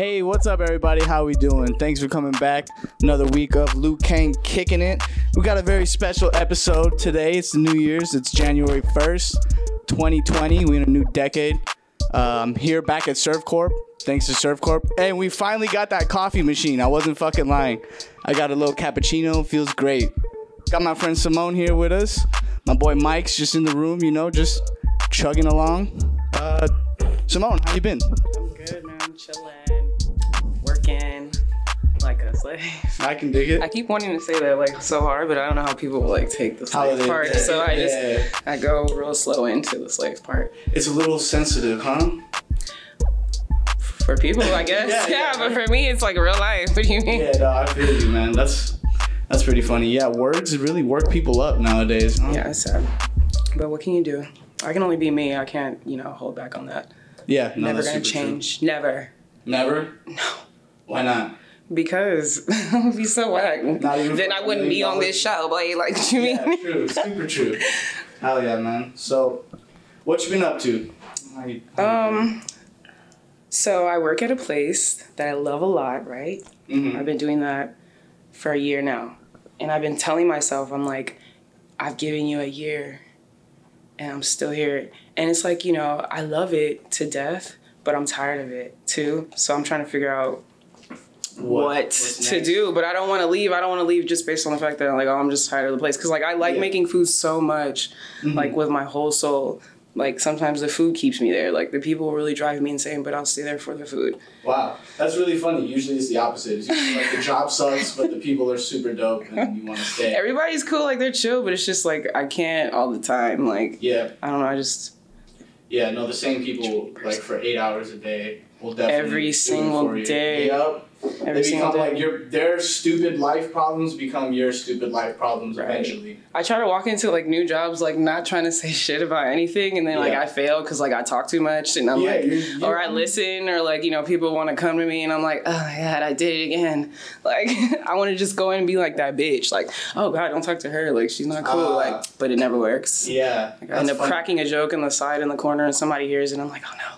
Hey, what's up, everybody? How we doing? Thanks for coming back. Another week of Luke Kang kicking it. We got a very special episode today. It's the New Year's. It's January 1st, 2020. We in a new decade. Um, here back at Surf Corp. Thanks to Surf Corp. And we finally got that coffee machine. I wasn't fucking lying. I got a little cappuccino. Feels great. Got my friend Simone here with us. My boy Mike's just in the room, you know, just chugging along. Uh, Simone, how you been? Like. I can dig it. I keep wanting to say that like so hard, but I don't know how people will like take the slave they- part. So I just yeah. I go real slow into the slave part. It's a little sensitive, huh? For people, I guess. Yeah, yeah, yeah. but for me, it's like real life. What do you mean? Yeah, no, I feel you, man. That's that's pretty funny. Yeah, words really work people up nowadays. Huh? Yeah, it's sad. But what can you do? I can only be me. I can't, you know, hold back on that. Yeah, no, Never gonna super true. change. Never. Never. No. Why not? Because it would be so whack. Then I wouldn't be on this show, boy. Like, you mean? Yeah, true. Super true. Hell yeah, man. So, what you been up to? How you- how you Um, so I work at a place that I love a lot, right? Mhm. I've been doing that for a year now. And I've been telling myself, I'm like, I've given you a year and I'm still here. And it's like, you know, I love it to death, but I'm tired of it too. So I'm trying to figure out what, to next? do, but I don't want to leave. I don't want to leave just based on the fact that like, oh, I'm just tired of the place. Cause like I like Yeah. making food so much, Mhm. like with my whole soul. Like sometimes the food keeps me there. Like the people really drive me insane, but I'll stay there for the food. Wow, that's really funny. Usually it's the opposite. It's like the job sucks, but the people are super dope and you want to stay. Everybody's cool, like they're chill, but it's just like I can't all the time. Like yeah, I don't know, I just yeah. No, the same people like for eight hours a day will definitely Every single day. Yep. Every they single become day. like your their stupid life problems become your stupid life problems Right. eventually. I try to walk into like new jobs, like not trying to say shit about anything, and then like Yeah. I fail because like I talk too much, and I'm Yeah, like, you're- you're- or I listen, or like you know people want to come to me, and I'm like, oh my god, I did it again. Like I want to just go in and be like that bitch, like oh god, don't talk to her, like she's not cool, Ah. like but it never works. Yeah, Like, I end up funny. cracking a joke in the side in the corner, and somebody hears it, and I'm like, oh no.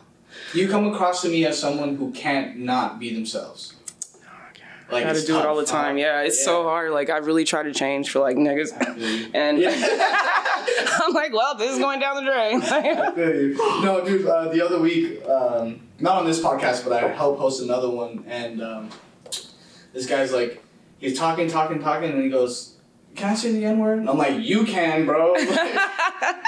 You come across to me as someone who can't not be themselves. Like I gotta do it all the time. Yeah, it's so hard. Like I really try to change for like niggas, and I'm like, well, this is going down the drain. No, dude. Uh, the other week, um, not on this podcast, but I helped host another one, and um, this guy's like, he's talking, talking, talking, and he goes, "Can I say the N word?" I'm like, "You can, bro.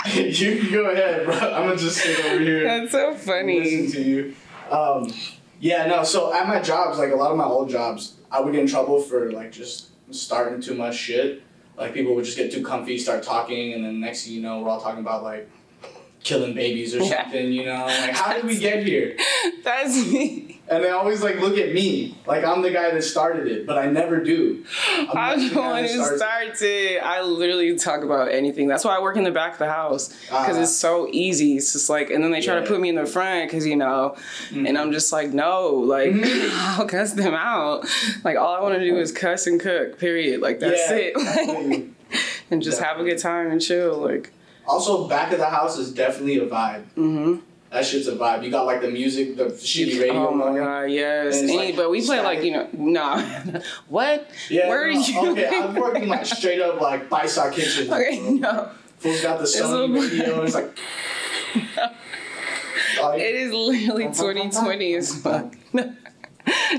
Like, you can go ahead, bro. I'm gonna just sit over here." That's so funny. Listen to you. Um, yeah, no. So at my jobs, like a lot of my old jobs, I would get in trouble for like just starting too much shit. Like people would just get too comfy, start talking, and then next thing you know, we're all talking about like killing babies or Yeah. something. You know, like how did we get here? That's me. And they always like look at me like I'm the guy that started it, but I never do. I'm never the one who starts it. I literally talk about anything. That's why I work in the back of the house because Ah. it's so easy. It's just like, and then they try Yeah. to put me in the front because you know, and I'm just like, no, like Mhm. I'll cuss them out. Like all I want to do is cuss and cook. Period. Like that's Yeah, it. I feel Like, you. and just have a good time and chill. Like, Also, back of the house is definitely a vibe. mm-hmm. That shit's a vibe. You got like the music, the shitty radio. Oh my god, yes. And Any, like but we play like you know, no. what? Yeah, Where no, are you? Okay, I'm working like straight up like Baisa Kitchen. Okay, no. Fool's got the Sony radio. It's like. It is literally 2020 as fuck.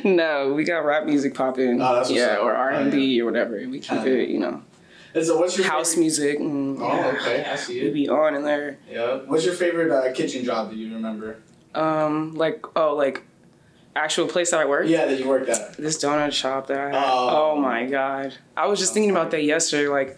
no, we got rap music popping. Oh, that's what's yeah, or R and B or whatever. And we keep it, you know, And so what's your house favorite- music. And, Oh, yeah, okay, I see We be on in there. Yeah. What's your favorite uh, kitchen job that you remember? Um, like oh, like actual place that I work. Yeah, that you worked at. This donut shop that I had. Oh. Oh, my god, I was just thinking about that yesterday. Like, man,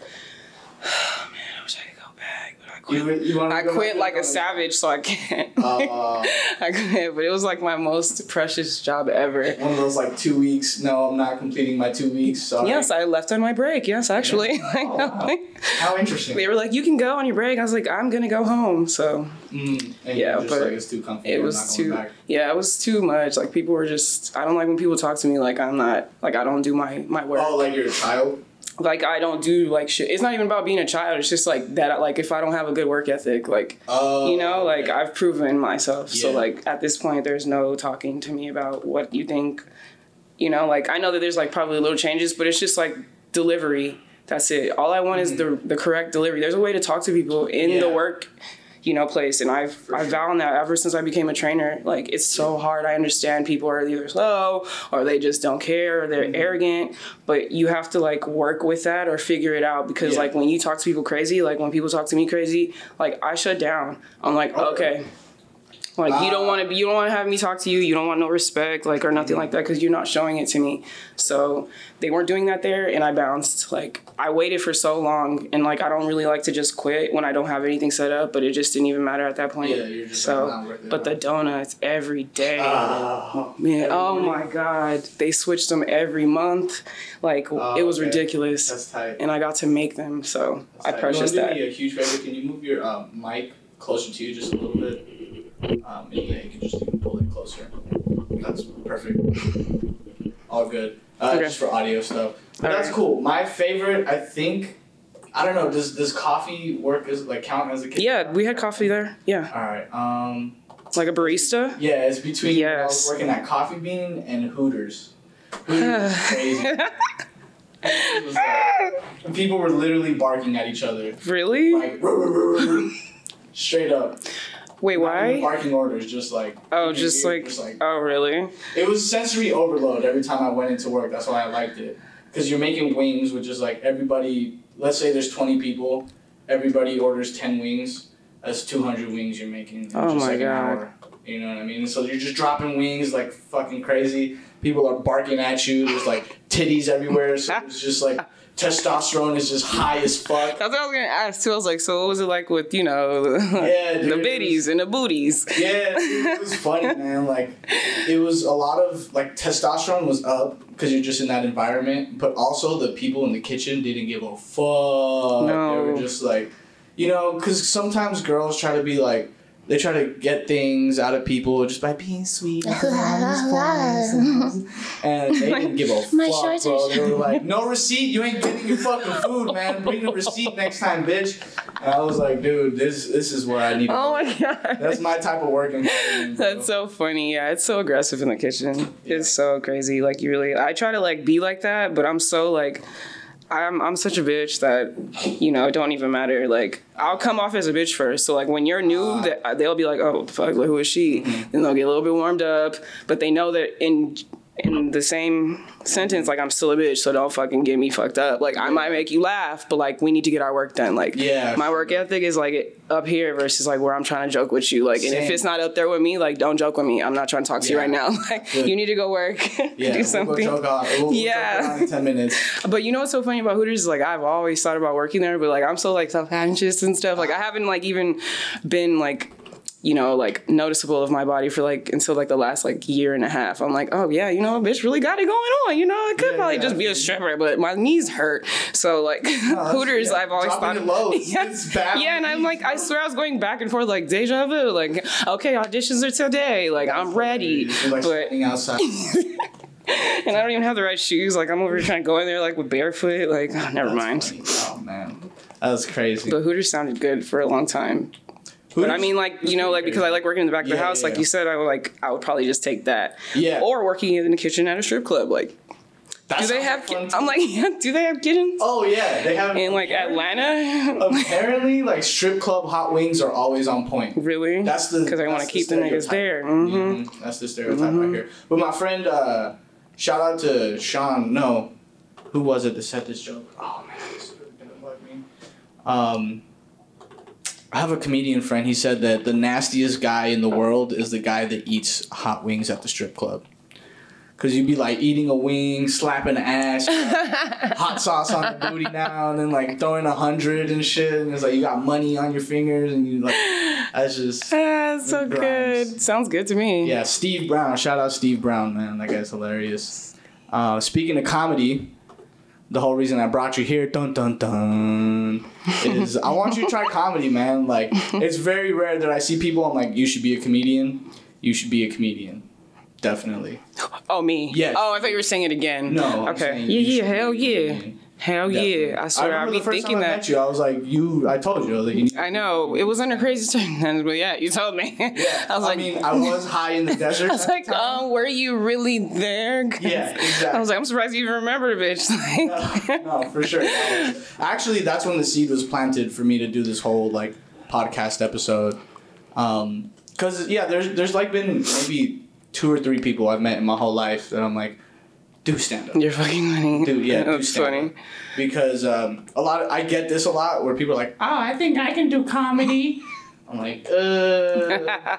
I wish I could go back, but I quit. You, you I quit like a savage, so I can't. Uh, I quit, but it was like my most precious job ever. one of those like two weeks. No, I'm not completing my two weeks. Sorry. Yes, I left on my break. Yes, actually. Oh, wow. How interesting. they were like, "You can go on your break." I was like, "I'm gonna go home." So Mm, Yeah, just but like it's too comfy. it was not too. back. Yeah, it was too much. Like people were just. I don't like when people talk to me like I'm not. Like I don't do my my work. Oh, like you're a child. Like I don't do like shit. It's not even about being a child. It's just like that. Like if I don't have a good work ethic, like Oh, you know, like okay. I've proven myself. So like at this point, there's no talking to me about what you think. You know, like I know that there's like probably little changes, but it's just like delivery. That's it. All I want is the the correct delivery. There's a way to talk to people in Mm-hmm. Yeah. the work, you know, place, and I've I've found that ever since I became a trainer. Like it's so hard. I understand people are either slow or they just don't care or they're Mm-hmm. arrogant, but you have to like work with that or figure it out because Yeah. like when you talk to people crazy, like when people talk to me crazy, like I shut down. I'm like okay. Like you don't Ah. want to, you don't want to have me talk to you. You don't want no respect, like or nothing like that, because you're not showing it to me. So they weren't doing that there, and I bounced. Like I waited for so long, and like I don't really like to just quit when I don't have anything set up. But it just didn't even matter at that point. Yeah, you're just, so. like, not worth it. but the donuts every day. Oh, Man, oh my god, they switched them every month. Like it was okay. ridiculous, That's tight. and I got to make them. So I Tight. purchased you that. me a huge favor? Can you move your um, mic closer to you just a little bit? Um, and yeah, you can just pull it closer. That's perfect. All good. Uh, Okay. Just for audio stuff. But All that's right. cool. My favorite, I think. I don't know. Does does coffee work as like count as a kid? Yeah, we had coffee there. Yeah, All right. Um. like a barista. Yeah, it's between when I was working at Coffee Bean and Hooters. Hooters crazy. It was like- people were literally barking at each other, Really? like straight up. Wait, why? Barking orders, just like Oh, in your just like, oh, really? it was sensory overload every time I went into work. That's why I liked it, because you're making wings, which is like everybody. Let's say there's 20 people, everybody orders 10 wings. That's 200 wings you're making. in Oh just my like an God. hour. You know what I mean? So you're just dropping wings like fucking crazy. People are barking at you. There's like titties everywhere. So it's just like testosterone is just high as fuck. That's what I was gonna ask too. I was like, so what was it like with you know the, Yeah, dude, the biddies and the booties? Yeah, it was funny, man. Like, it was a lot of like testosterone was up because you're just in that environment, but also the people in the kitchen didn't give a fuck. No. They were just like, you know, because sometimes girls try to be like. They try to get things out of people just by being sweet. and they didn't give a My fuck, bro. They were like, "No receipt. You ain't getting your fucking food, man. Bring the receipt next time, bitch." And I was like, "Dude, this this is where I need to Oh my god. That's my type of work environment. bro. That's so funny. Yeah, it's so aggressive in the kitchen. It's so crazy. Like you really I try to like be like that, but I'm so like I'm I'm such a bitch that you know it don't even matter. Like I'll come off as a bitch first. So like when you're new, Ah. they'll be like, oh fuck, like, who is she? Mm-hmm. Then they'll get a little bit warmed up, but they know that in in the same sentence, like I'm still a bitch, so don't fucking get me fucked up. Like I might make you laugh, but like we need to get our work done. Like Yeah, my sure. work ethic is like up here versus like where I'm trying to joke with you. Like and if it's not up there with me, like don't joke with me. I'm not trying to talk to you right now. Like Good. you need to go work, Yeah, do something. We'll go joke on, we'll, Yeah. ten minutes. But you know what's so funny about Hooters is like I've always thought about working there, but like I'm so like self conscious and stuff. Like I haven't like even been like you know like noticeable of my body for like until like the last like year and a half. I'm like, oh yeah, you know, bitch really got it going on. You know, I could Yeah, probably yeah, just be a stripper, but my knees hurt. So like oh, that's- Hooters, yeah, I've always thought it low. It's bad Yeah, and I'm like, I swear I was going back and forth like deja vu. Like, okay, auditions are today. Like I'm ready, like but outside. and I don't even have the right shoes. Like I'm over here trying to go in there like with barefoot. Like oh, never mind. Funny. Oh man, that was crazy. But Hooters sounded good for a long time. But I mean, like you know, like because I like working in the back of the Yeah, house, yeah, like you said, I would like I would probably just take that. Yeah. Or working in the kitchen at a strip club. Like, That do they have? ki- I'm like, yeah, do they have kittens oh yeah, they have in like Atlanta? Apparently, like strip club hot wings are always on point. really? That's the because I want to keep the niggas stereotype. there. hmm Mhm, That's the stereotype right here. But my friend, uh, shout out to Sean. No, who was it that said this joke? Oh man, this is gonna bug me. Um, I have a comedian friend. He said that the nastiest guy in the world is the guy that eats hot wings at the strip club. Cause you'd be like eating a wing, slapping the ass, hot sauce on the booty now, and then like throwing a hundred and shit, and it's like you got money on your fingers, and you like, that's just Ah, so good. Sounds good to me. yeah, Steve Brown. Shout out Steve Brown, man. That guy's hilarious. Uh, speaking of comedy, the whole reason I brought you here, dun dun dun, is I want you to try comedy, man. Like, it's very rare that I see people. I'm like, you should be a comedian. You should be a comedian. Definitely. Oh me. Yes. Oh, I thought you were saying it again. No. I'm Okay. Yeah, you yeah. Hell yeah. comedian. Hell Definitely. yeah! I swear, I remember be thinking I that. met you, I was like, you. I told you. I like, you I know it was under crazy circumstances, but yeah, you told me. Yeah, I was like, I mean, I was high in the desert. I was like, um, were you really there? Yeah, exactly. I was like, I'm surprised you even remember, bitch. Like, no, for sure. Actually, that's when the seed was planted for me to do this whole like podcast episode. Um, cause yeah, there's there's like been maybe two or three people I've met in my whole life that I'm like, do stand up. You're fucking funny. Dude, yeah, do that's funny. Because um, a lot of, I get this a lot where people are like, oh, I think I can do comedy. I'm like, uh,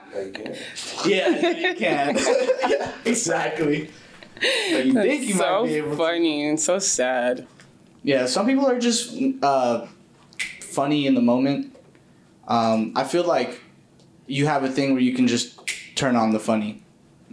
yeah, you can. yeah, exactly. But you think you so might be able to. funny and so sad. Yeah, some people are just uh, funny in the moment. Um, I feel like you have a thing where you can just turn on the funny.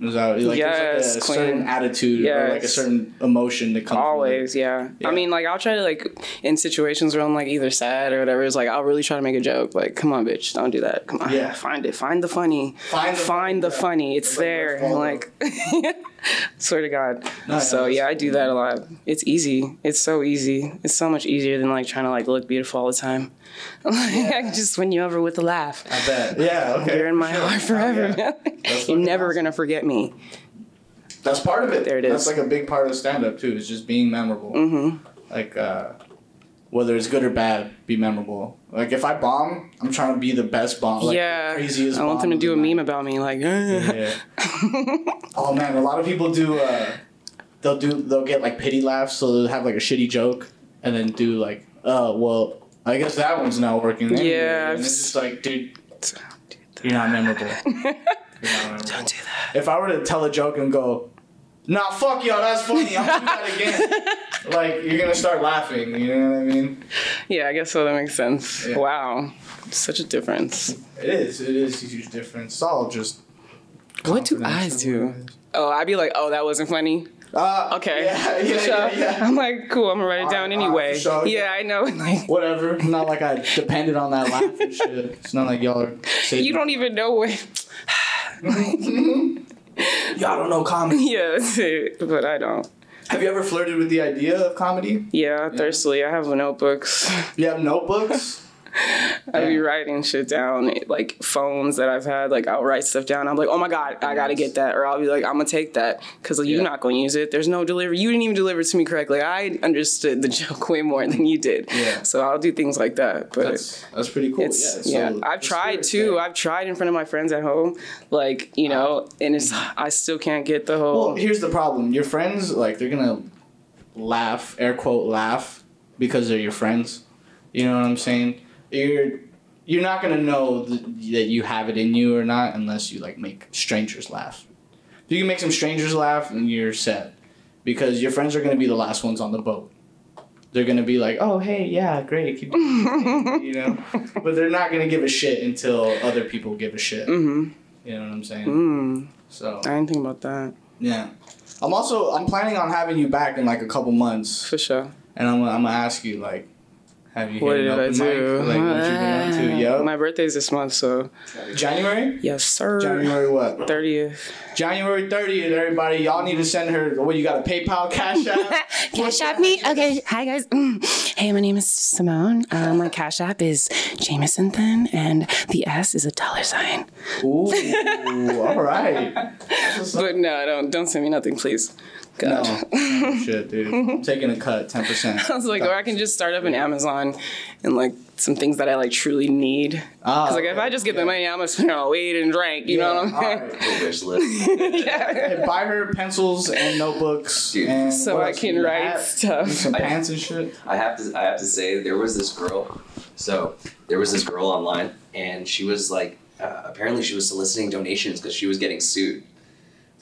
Is that, like, Yes, like a queen. certain attitude or like a certain emotion that comes. Always, yeah. Yeah. I mean, like, I'll try to, like, in situations where I'm, like, either sad or whatever, it's like, I'll really try to make a joke. Like, come on, bitch, don't do that. Come on. Yeah. Find it. Find the funny. Find the Find the funny, funny. It's It's there. Where's like, swear to God. No, so, yeah, yeah, I do that a lot. It's easy. It's so easy. It's so much easier than, like, trying to, like, look beautiful all the time. Like, I can just win you over with a laugh. I bet. Yeah. Okay. You're in my Sure. heart forever, Yeah. man. You're never awesome. gonna forget me. That's part of it. There it is. That's like a big part of stand up too. Is just being memorable. Mm-hmm. Like uh, whether it's good or bad, be memorable. Like if I bomb, I'm trying to be the best bomb. Like yeah. The craziest. I want them to do a meme about me, like, Yeah. oh man, a lot of people do. Uh, they'll do. They'll get like pity laughs, so they'll have like a shitty joke, and then do like, oh well, I guess that one's not working. Anyway. Yeah, and it's just like, dude, you're Don't not memorable. You're not memorable. do that. If I were to tell a joke and go, nah, fuck y'all, that's funny, gonna do that again. like you're gonna start laughing. You know what I mean? Yeah, I guess so. That makes sense. Yeah. Wow, such a difference. It is. It is a huge difference. It's all just. What do eyes do? what it is. Oh, I'd be like, oh, that wasn't funny. Uh, Okay, Yeah, yeah, sure. yeah, yeah. I'm like, cool. I'm gonna write it down alright, anyway. for sure, yeah, yeah. I know. Like, Whatever. Not like I depended on that laugh and shit. It's not like y'all are. You don't even know what. Y'all don't know comedy. yeah. But I don't. Have you ever flirted with the idea of comedy? Yeah, thirstily. I have notebooks. You have notebooks. I be writing shit down, like phones that I've had. Like I'll write stuff down. I'm like, oh my god, I gotta get that, or I'll be like, I'm gonna take that because you're not gonna use it. There's no delivery. You didn't even deliver it to me correctly. I understood the joke way more than you did. Yeah. So I'll do things like that. But That's that's pretty cool. yeah. yeah. so I've tried too. there. I've tried in front of my friends at home, like you know, uh-huh. and it's I still can't get the whole. Well, here's the problem. Your friends, like, they're gonna laugh, air quote, laugh, because they're your friends. You know what I'm saying? You're you're not gonna know th- that you have it in you or not unless you like make strangers laugh. If you can make some strangers laugh, then you're set, because your friends are gonna be the last ones on the boat. They're gonna be like, "Oh, hey, yeah, great," you know, but they're not gonna give a shit until other people give a shit. mm-hmm. You know what I'm saying? Mm, So I didn't think about that yeah. I'm also I'm planning on having you back in like a couple months, for sure. and I'm I'm gonna ask you like, have you What did I do? mic? Like what you been up to? Yo, My birthday's this month, so January. yes, sir. January what? Thirtieth. January 30th. Everybody, y'all need to send her. What you got? A PayPal, Cash App? Cash App me? Okay. Hi, guys. Mm. Hey, my name is Simone. Uh, my Cash App is Jameson Thin, and the S is a dollar sign. Ooh, all right. That's what's up. But no, don't don't send me nothing, please. No, God. Oh, shit, dude. I'm taking a cut, ten percent. I was like, or I can just start up an Amazon and like some things that I like truly need. Ah, Because like if I just get the money, I'm gonna spend it on weed and drink. You know what I'm saying? Right. list. yeah. Buy her pencils and notebooks, Dude. and So I can You write hat, stuff. Some I- pants and shit. I have to I have to say there was this girl. So there was this girl online, and she was like, uh, apparently she was soliciting donations because she was getting sued,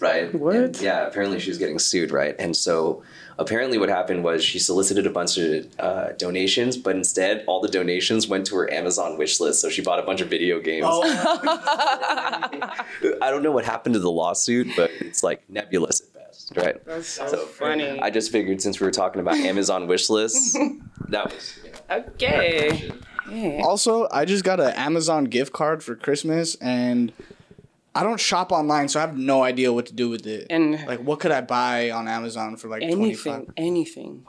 right? What? And, yeah, apparently she was getting sued, right? And so apparently what happened was she solicited a bunch of uh, donations, but instead all the donations went to her Amazon wish list. So she bought a bunch of video games. Oh, I don't know what happened to the lawsuit, but it's like nebulous at best, right? That's so, So, funny. I just figured since we were talking about Amazon wish lists, that was you know, okay. Also, I just got an Amazon gift card for Christmas, and I don't shop online, so I have no idea what to do with it. And like, what could I buy on Amazon for like twenty anything, five? anything.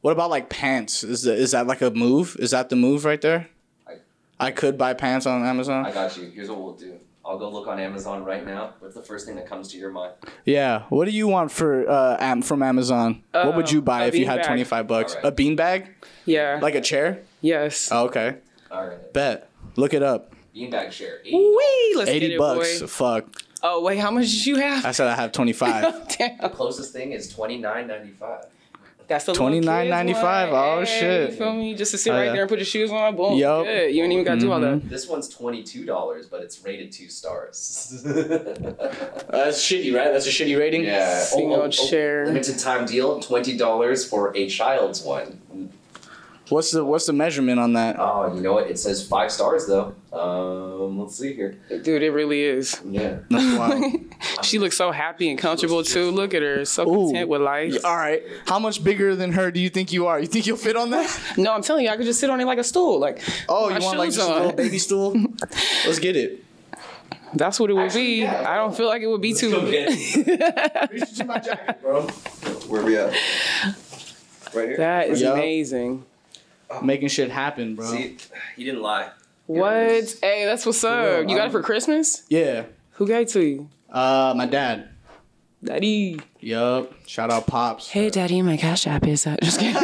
What about like pants? Is that, is that like a move? Is that the move right there? I- I could buy pants on Amazon. I got you. Here's what we'll do. I'll go look on Amazon right now. What's the first thing that comes to your mind? yeah. What do you want for uh am- from Amazon? what would you Um, buy if you had beanbag. twenty five bucks? Alright. A beanbag? Yeah. Like a chair? yes. Oh, okay. All right. Bet. Look it up. Beanbag share. 80. Wee, let's get Eighty it, bucks. boy. Fuck. Oh wait, how much did you have? I said I have twenty five. The closest thing is twenty nine ninety five. That's the twenty nine ninety five. kids $29.95. one. Oh, Hey, shit. You feel me? Just to sit Oh, right yeah. there and put your shoes on. Boom. Yup. Good. You ain't even got to do all mm-hmm. that. This one's twenty two dollars, but it's rated two stars. That's shitty, right? That's a shitty rating. yeah. Single oh, oh, oh, chair. Limited time deal. Twenty dollars for a child's one. What's the what's the measurement on that? Oh, you know what? It says five stars though. Um, let's see here. Dude, it really is. Yeah. That's wild. She looks so happy and comfortable too. Look at her, so Ooh. content with life. All right. How much bigger than her do you think you are? You think you'll fit on that? No, I'm telling you, I could just sit on it like a stool. Like, Oh, you want like shoes just a little baby stool? Let's get it. That's what it would Actually, be. yeah. I don't feel like it would be too. Reach into my jacket, bro. Where we at? Right here. that is Yup. amazing. Making shit happen, bro. See, he didn't lie. What? Hey, that's what's up. real, You got I'm- it for Christmas? Yeah. Who gave it to you? Uh, my dad. Daddy. Yup. Shout out pops. Hey, Daddy, my cash app is that. Just kidding.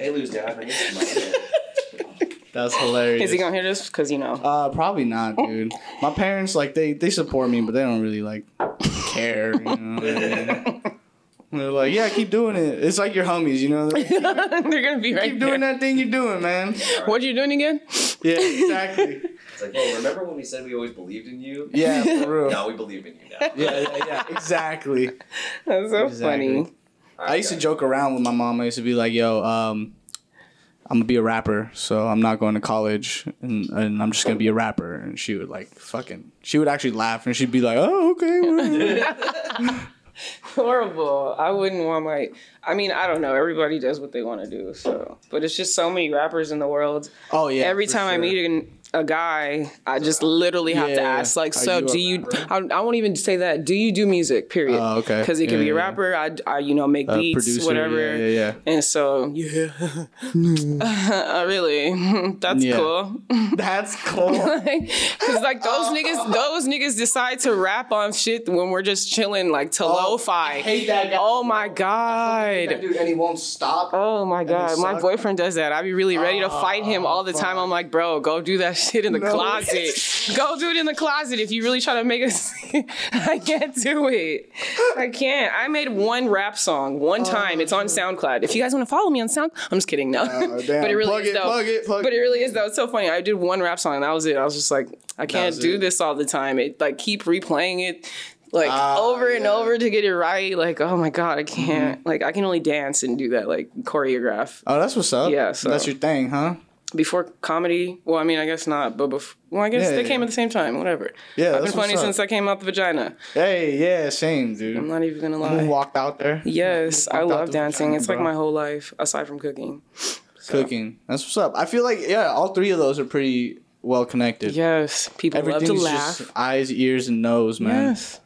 Hey, lose dad. I guess That's hilarious. is he gonna hear this? Because you know. Uh, probably not, dude. My parents like they they support me, but they don't really like care. You know what I mean? They're like, yeah, keep doing it. It's like your homies, you know. They're like, They're gonna be right keep there. doing that thing you're doing, man. What you doing again? Yeah, exactly. It's like, hey, remember when we said we always believed in you? Yeah, for real. Now we believe in you now. Yeah, yeah, yeah, exactly. That's so Exactly. funny. I used to joke around with my mom. I used to be like, "Yo, um, I'm gonna be a rapper, so I'm not going to college, and, and I'm just gonna be a rapper." And she would like fucking, she would actually laugh, and she'd be like, "Oh, okay." Whatever." Horrible. I wouldn't want my. I mean, I don't know. Everybody does what they want to do. So, but it's just so many rappers in the world. oh yeah. Every time I sure. mean an, a guy, I just literally have to ask, like, so you do you? I, I won't even say that. Do you do music? Period. Oh, okay. Because it could Yeah, be a yeah, rapper. I, I, you know, make beats, producer, whatever. Yeah, yeah, yeah. And so, yeah, uh, really, that's Yeah. cool. That's cool. Because like those niggas, those niggas decide to rap on shit when we're just chilling, like to lo-fi. I hate that guy. Oh my That god. dude, and he won't stop. Oh my god, my boyfriend does that. I'd be really ready to fight him all the time. I'm like, bro, go do that shit in the No. closet. go do it in the closet if you really try to make us. I can't do it. I can't. I made one rap song one time. It's on SoundCloud. If you guys want to follow me on Sound, I'm just kidding. No, Oh, but it really Plug is it, though. plug it, plug but it really is though. It's so funny. I did one rap song and that was it. I was just like, I can't do it. this all the time. It like keep replaying it. Like Ah, over and yeah. over to get it right. Like, oh my god, I can't. Like, I can only dance and do that. Like, choreograph Oh, that's what's up. Yeah, so- that's your thing, huh? Before comedy. Well, I mean, I guess not, but before. Well, I guess Yeah, they yeah. came at the same time. Whatever. Yeah, I've been funny since I came out the vagina. Hey, yeah, same, dude. I'm not even gonna lie. walked out there? Yes, I love dancing. vagina, It's like my whole life, aside from cooking. Cooking. That's what's up. I feel like yeah, all three of those are pretty well connected. Yes, people love to laugh. eyes, ears, and nose, man. Yes,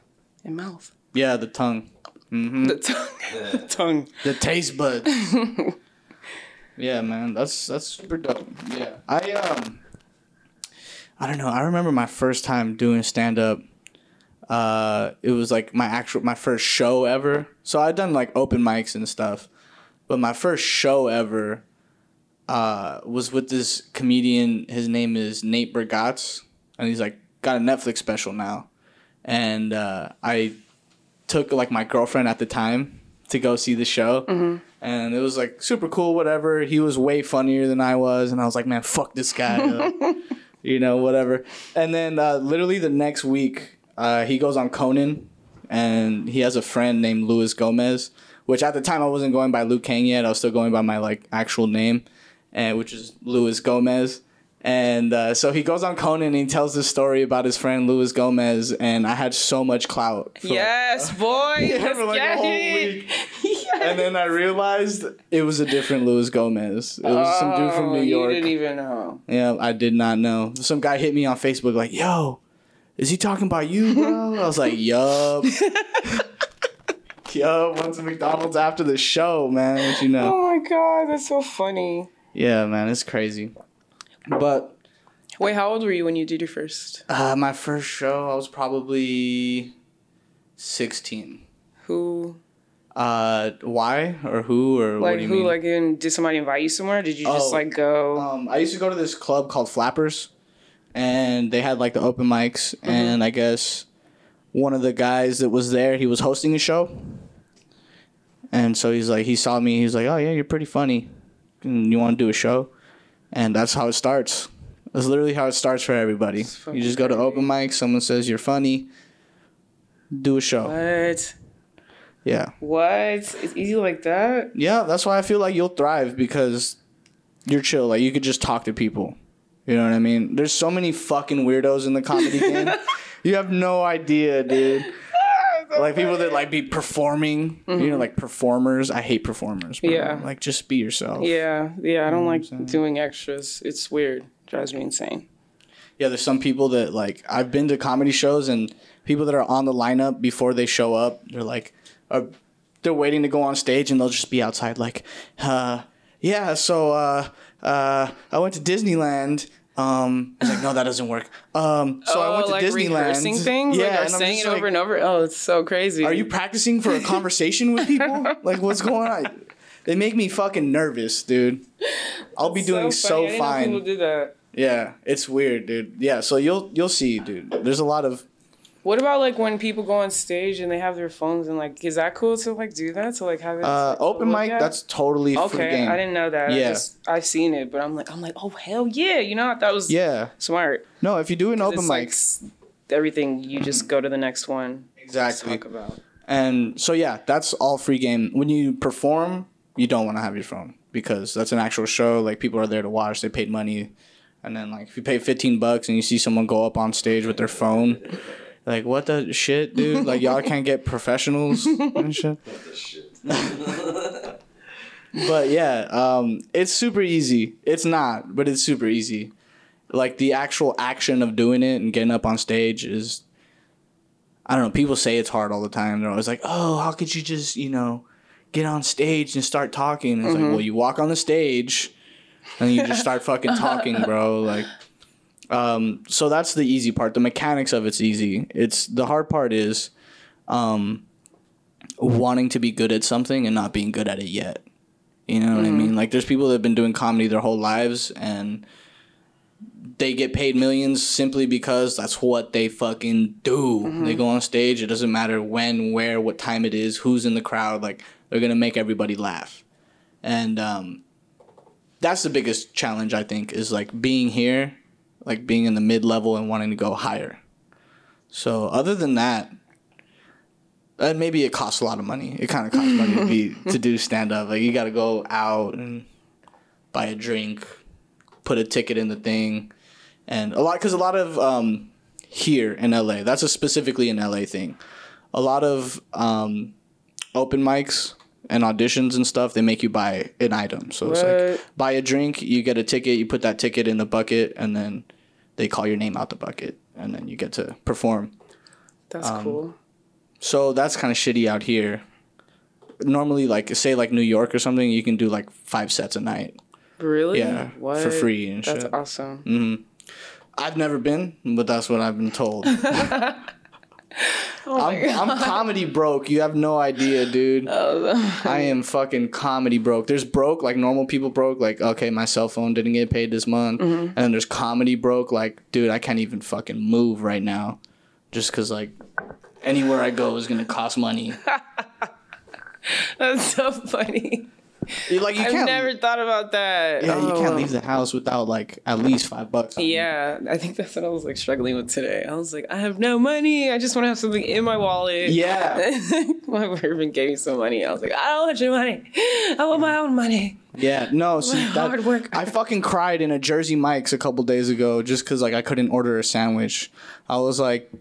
and mouth. Yeah, the tongue. hmm The tongue. the tongue. The taste buds. yeah, man, that's that's super dope. Yeah, I um, I don't know. I remember my first time doing stand up. Uh, it was like my actual my first show ever. So I'd done like open mics and stuff, but my first show ever uh, was with this comedian. His name is Nate Bargatze, and he's like got a Netflix special now. And uh, I took like my girlfriend at the time to go see the show. And it was like super cool, whatever. He was way funnier than I was. And I was like, man, fuck this guy. you know, whatever. And then uh, literally the next week, uh, he goes on Conan and he has a friend named Luis Gomez, which at the time I wasn't going by Luke Kang yet. I was still going by my like actual name, and which is Luis Gomez. And uh, so he goes on Conan and he tells this story about his friend Luis Gomez, and I had so much clout. for- Yes, boy. Yeah, for like a whole week. Yes. And then I realized it was a different Luis Gomez. It was some dude from Oh, New You York. didn't even know. Yeah, I did not know. Some guy hit me on Facebook like, "Yo, is he talking about you, bro?" I was like, "Yup." Yo, went to McDonald's after the show, man. What you know? Oh my god, that's so funny. Yeah, man, it's crazy. But Wait, how old were you when you did your first? uh, my first show, I was probably sixteen. Who Uh, why or who or what like do you who mean? like in, did somebody invite you somewhere? Did you just Oh, like go? Um, I used to go to this club called Flappers, and they had like the open mics, and I guess one of the guys that was there, he was hosting a show, and so he's like, he saw me, he's like, oh yeah, you're pretty funny, you want to do a show, and that's how it starts. That's literally how it starts for everybody. You just go to open mic, someone says you're funny, do a show. what? Yeah, What? It's easy like that? yeah. That's why I feel like you'll thrive because you're chill. Like you could just talk to people. You know what I mean? There's so many fucking weirdos in the comedy game. You have no idea, dude. Like people that like be performing, you know, like performers. I hate performers. Bro. Yeah. Like just be yourself. Yeah, yeah. I don't like doing extras. It's weird. Drives me insane. Yeah, there's some people that like I've been to comedy shows and people that are on the lineup before they show up, they're like, are, they're waiting to go on stage and they'll just be outside like, uh, yeah, so uh, uh, I went to Disneyland. Um, it's like no, that doesn't work. Um, so I went to Oh, like Disneyland. rehearsing things. Yeah, like, and I'm saying it like, over and over. Oh, it's so crazy. Are you practicing for a conversation with people? like, what's going on? They make me fucking nervous, dude. I'll be doing so. I know fine. people do that. Yeah, it's weird, dude. Yeah, so you'll you'll see, dude. There's a lot of What about like when people go on stage and they have their phones and like, is that cool to like do that to like have it? uh, open mic. at? That's totally free okay. game. I didn't know that. Yeah. I just, I've seen it, but I'm like, I'm like, oh hell yeah! You know, that was Yeah. smart. No, if you do an open mic, like everything. You just go to the next one. to exactly. Talk about. And so yeah, that's all free game. When you perform, you don't want to have your phone because that's an actual show. Like people are there to watch. They paid money, and then like if you pay fifteen bucks and you see someone go up on stage with their phone, like what the shit, dude? Like y'all can't get professionals and shit. but yeah, um, it's super easy. It's not, but it's super easy. Like the actual action of doing it and getting up on stage is I don't know. People say it's hard all the time. They're always like, "Oh, how could you just, you know, get on stage and start talking?" And it's like, well, you walk on the stage, and you just start fucking talking, bro. Like, um, so that's the easy part. The mechanics of it's easy. It's the hard part is, um, wanting to be good at something and not being good at it yet. You know what I mean? Like, there's people that have been doing comedy their whole lives and they get paid millions simply because that's what they fucking do. They go on stage. It doesn't matter when, where, what time it is, who's in the crowd. Like they're gonna make everybody laugh, and um, that's the biggest challenge I think is like being here, like being in the mid level and wanting to go higher. So other than that, and maybe it costs a lot of money. It kind of costs money to be to do stand up. Like you got to go out and buy a drink, put a ticket in the thing, and a lot because a lot of um, here in LA, that's a specifically an LA thing. A lot of um, open mics and auditions and stuff, they make you buy an item. So it's like buy a drink, you get a ticket, you put that ticket in the bucket, and then they call your name out the bucket, and then you get to perform. That's Um, cool. So that's kind of shitty out here. Normally, like say like New York or something, you can do like five sets a night. Really? yeah, for free and That's shit. That's awesome. hmm I've never been, but that's what I've been told. Oh I'm, I'm comedy broke. You have no idea, dude. I am fucking comedy broke. There's broke like normal people broke. Like okay, my cell phone didn't get paid this month, Mm-hmm. and then there's comedy broke. Like dude, I can't even fucking move right now, just cause like anywhere I go is gonna cost money. That's so funny. You- Like you I've can't. never thought about that. yeah, you Oh, can't leave oh. the house without like at least five bucks. on you. Yeah, I think that's what I was like struggling with today. I was like, I have no money. I just want to have something in my wallet. Yeah. my boyfriend gave me some money. I was like, I don't want your money. I want my own money. Yeah, no, see, that, hard work. I fucking cried in a Jersey Mike's a couple days ago just because like I couldn't order a sandwich. I was like,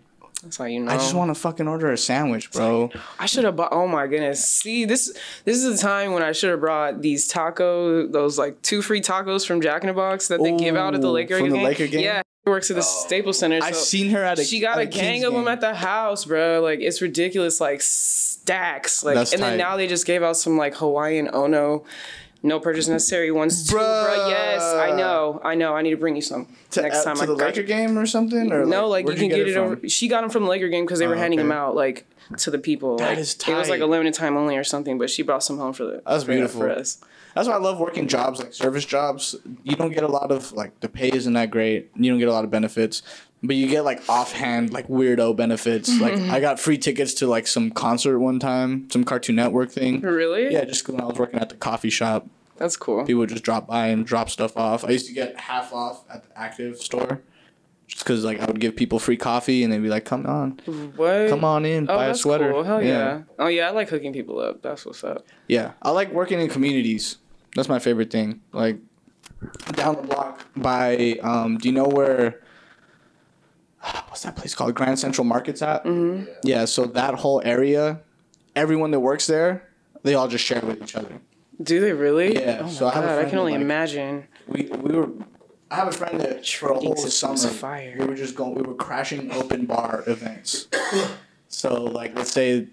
That's how you know. I just want to fucking order a sandwich, bro. I should have bought. Oh my goodness! See, this this is the time when I should have brought these taco, those like two free tacos from Jack in the Box that they give out at the Ooh, Laker from the game. Laker game? Yeah, she works at the oh. Staples Center. I've seen her at a. she got at a gang Kings of them game. at the house, bro. Like it's ridiculous, like stacks. Like, That's and tight. then now they just gave out some like Hawaiian Ono. No purchase necessary ones bro. Yes, I know, I know. I need to bring you some to, next uh, time. to I the Laker you. game or something. Or No, like you where'd can get, it from? over. She got them from the Laker game because they were Oh, handing them out like to the people. That like, is It was like a limited time only or something, but she brought some home for the. That's for, beautiful. for us. That's why I love working jobs like service jobs. You don't get a lot of like the pay isn't that great. You don't get a lot of benefits, but you get like offhand like weirdo benefits. Like I got free tickets to like some concert one time, some Cartoon Network thing. Really? Yeah, just when I was working at the coffee shop, That's cool. people would just drop by and drop stuff off. I used to get half off at the Active store, just because like I would give people free coffee and they'd be like, "Come on, What? come on in, Oh, buy a that's sweater." cool. Hell yeah. Oh yeah, I like hooking people up. That's what's up. Yeah, I like working in communities. That's my favorite thing. Like down the block by, um, do you know where? What's that place called? Grand Central Market's at. Mm-hmm. Yeah, so that whole area, everyone that works there, they all just share with each other. Do they really? Yeah, Oh so I have a god, I can only like- imagine. We we were. I have a friend that for a whole summer fire. we were just going. We were crashing open bar events. so like, let's say,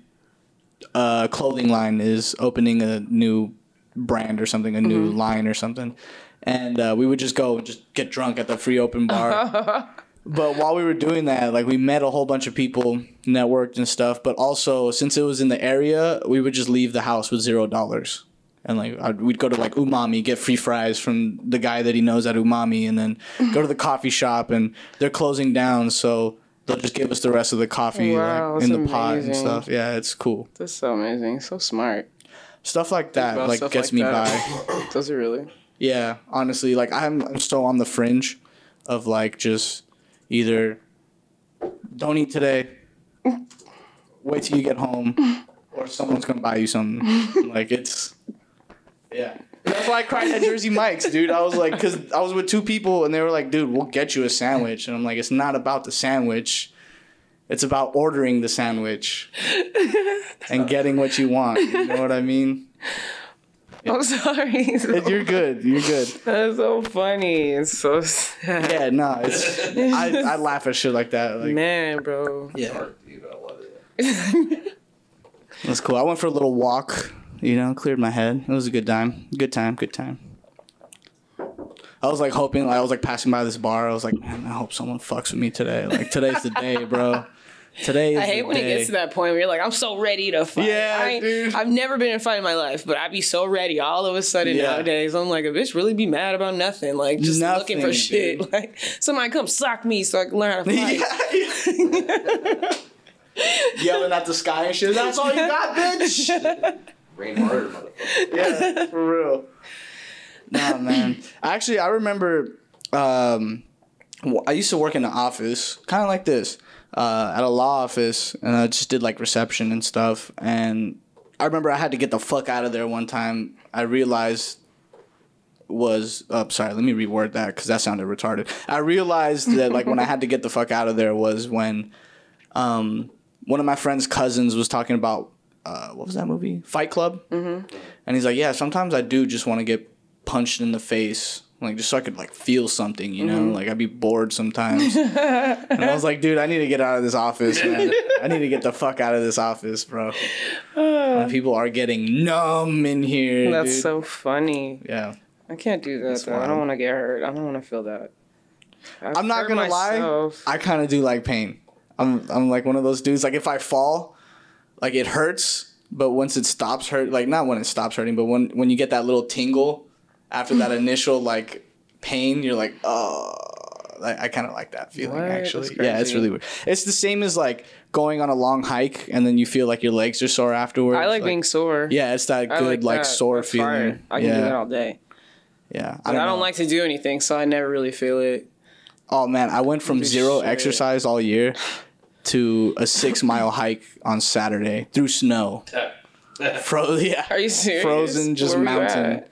a clothing line is opening a new brand or something, a Mm-hmm. new line or something, and uh, we would just go and just get drunk at the free open bar. but while we were doing that, like we met a whole bunch of people, networked and stuff. But also, since it was in the area, we would just leave the house with zero dollars. And like I'd, we'd go to like Umami, get free fries from the guy that he knows at Umami, and then go to the coffee shop, and they're closing down, so they'll just give us the rest of the coffee Wow, like, in the that's pot and stuff. Yeah, it's cool. That's so amazing. So smart. Stuff like that like gets like me that. by. Does it really? Yeah, honestly, like I'm, I'm still on the fringe of like just either don't eat today, wait till you get home, or someone's gonna buy you something. like it's, yeah. That's why I cried at Jersey Mike's, dude. I was like, because I was with two people and they were like, dude, we'll get you a sandwich. And I'm like, it's not about the sandwich. It's about ordering the sandwich and getting what you want. You know what I mean? I'm sorry. You're good. You're good. That's so funny. It's so sad. Yeah, no, it's I, I laugh at shit like that. Like, Man, bro. yeah, Dude, I love it. that's cool. I went for a little walk. You know, cleared my head. It was a good time. Good time. Good time. I was like hoping. I was like passing by this bar. I was like, man, I hope someone fucks with me today. Like today's the day, bro. Today is I hate the when it gets to that point where you're like, I'm so ready to fight. Yeah, I, dude. I've never been in a fight in my life, but I'd be so ready all of a sudden Yeah. nowadays. I'm like, a bitch really be mad about nothing. Like, just looking for Nothing, shit. Like, somebody come sock me so I can learn how to fight. Yelling at the sky and shit. That's all you got, bitch. Rain harder, motherfucker. yeah, for real. Nah, man. Actually, I remember. Um, w- I used to work in an office, kind of like this, uh, at a law office, and I just did like reception and stuff. And I remember I had to get the fuck out of there one time. I realized was oh, sorry. Let me reword that because that sounded retarded. I realized that like when I had to get the fuck out of there was when, um, one of my friend's cousins was talking about uh, what was that movie? Fight Club. Mm-hmm. And he's like, yeah, sometimes I do just want to get punched in the face, like just so I could like feel something, you know? Mm-hmm. Like I'd be bored sometimes. and I was like, dude, I need to get out of this office, man. I need to get the fuck out of this office, bro. And people are getting numb in here. That's dude. so funny. yeah. I can't do that though. I don't want to get hurt. I don't want to feel that. I've I'm not gonna myself. lie. I kind of do like pain. I'm I'm like one of those dudes. Like if I fall, like it hurts, but once it stops hurt, like not when it stops hurting, but when when you get that little tingle after that initial like pain, you're like, oh. Like, I kind of like that feeling What? actually. Yeah, it's really weird. It's the same as like going on a long hike and then you feel like your legs are sore afterwards. I like, being sore. Yeah, it's that I good like, that. sore That's feeling. fire. I can yeah, do that all day. yeah. But I don't, know. like to do anything, so I never really feel it. Oh man, I went from zero shit. exercise all year to a six mile hike on Saturday through snow. Fro- yeah, Are you serious? frozen, just Where were you mountain.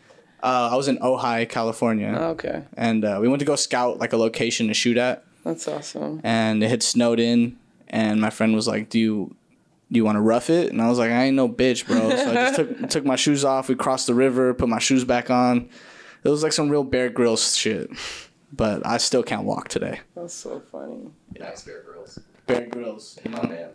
At? Uh, I was in Ojai, California, Oh, okay, and uh, we went to go scout like a location to shoot at, that's awesome. and it had snowed in, and my friend was like, "Do you do you want to rough it?" And I was like, "I ain't no bitch, bro." So I just took took my shoes off. We crossed the river, put my shoes back on. It was like some real Bear Grylls shit, but I still can't walk today. That's so funny. Nice Bear Grylls. Bear Grylls, you Oh man.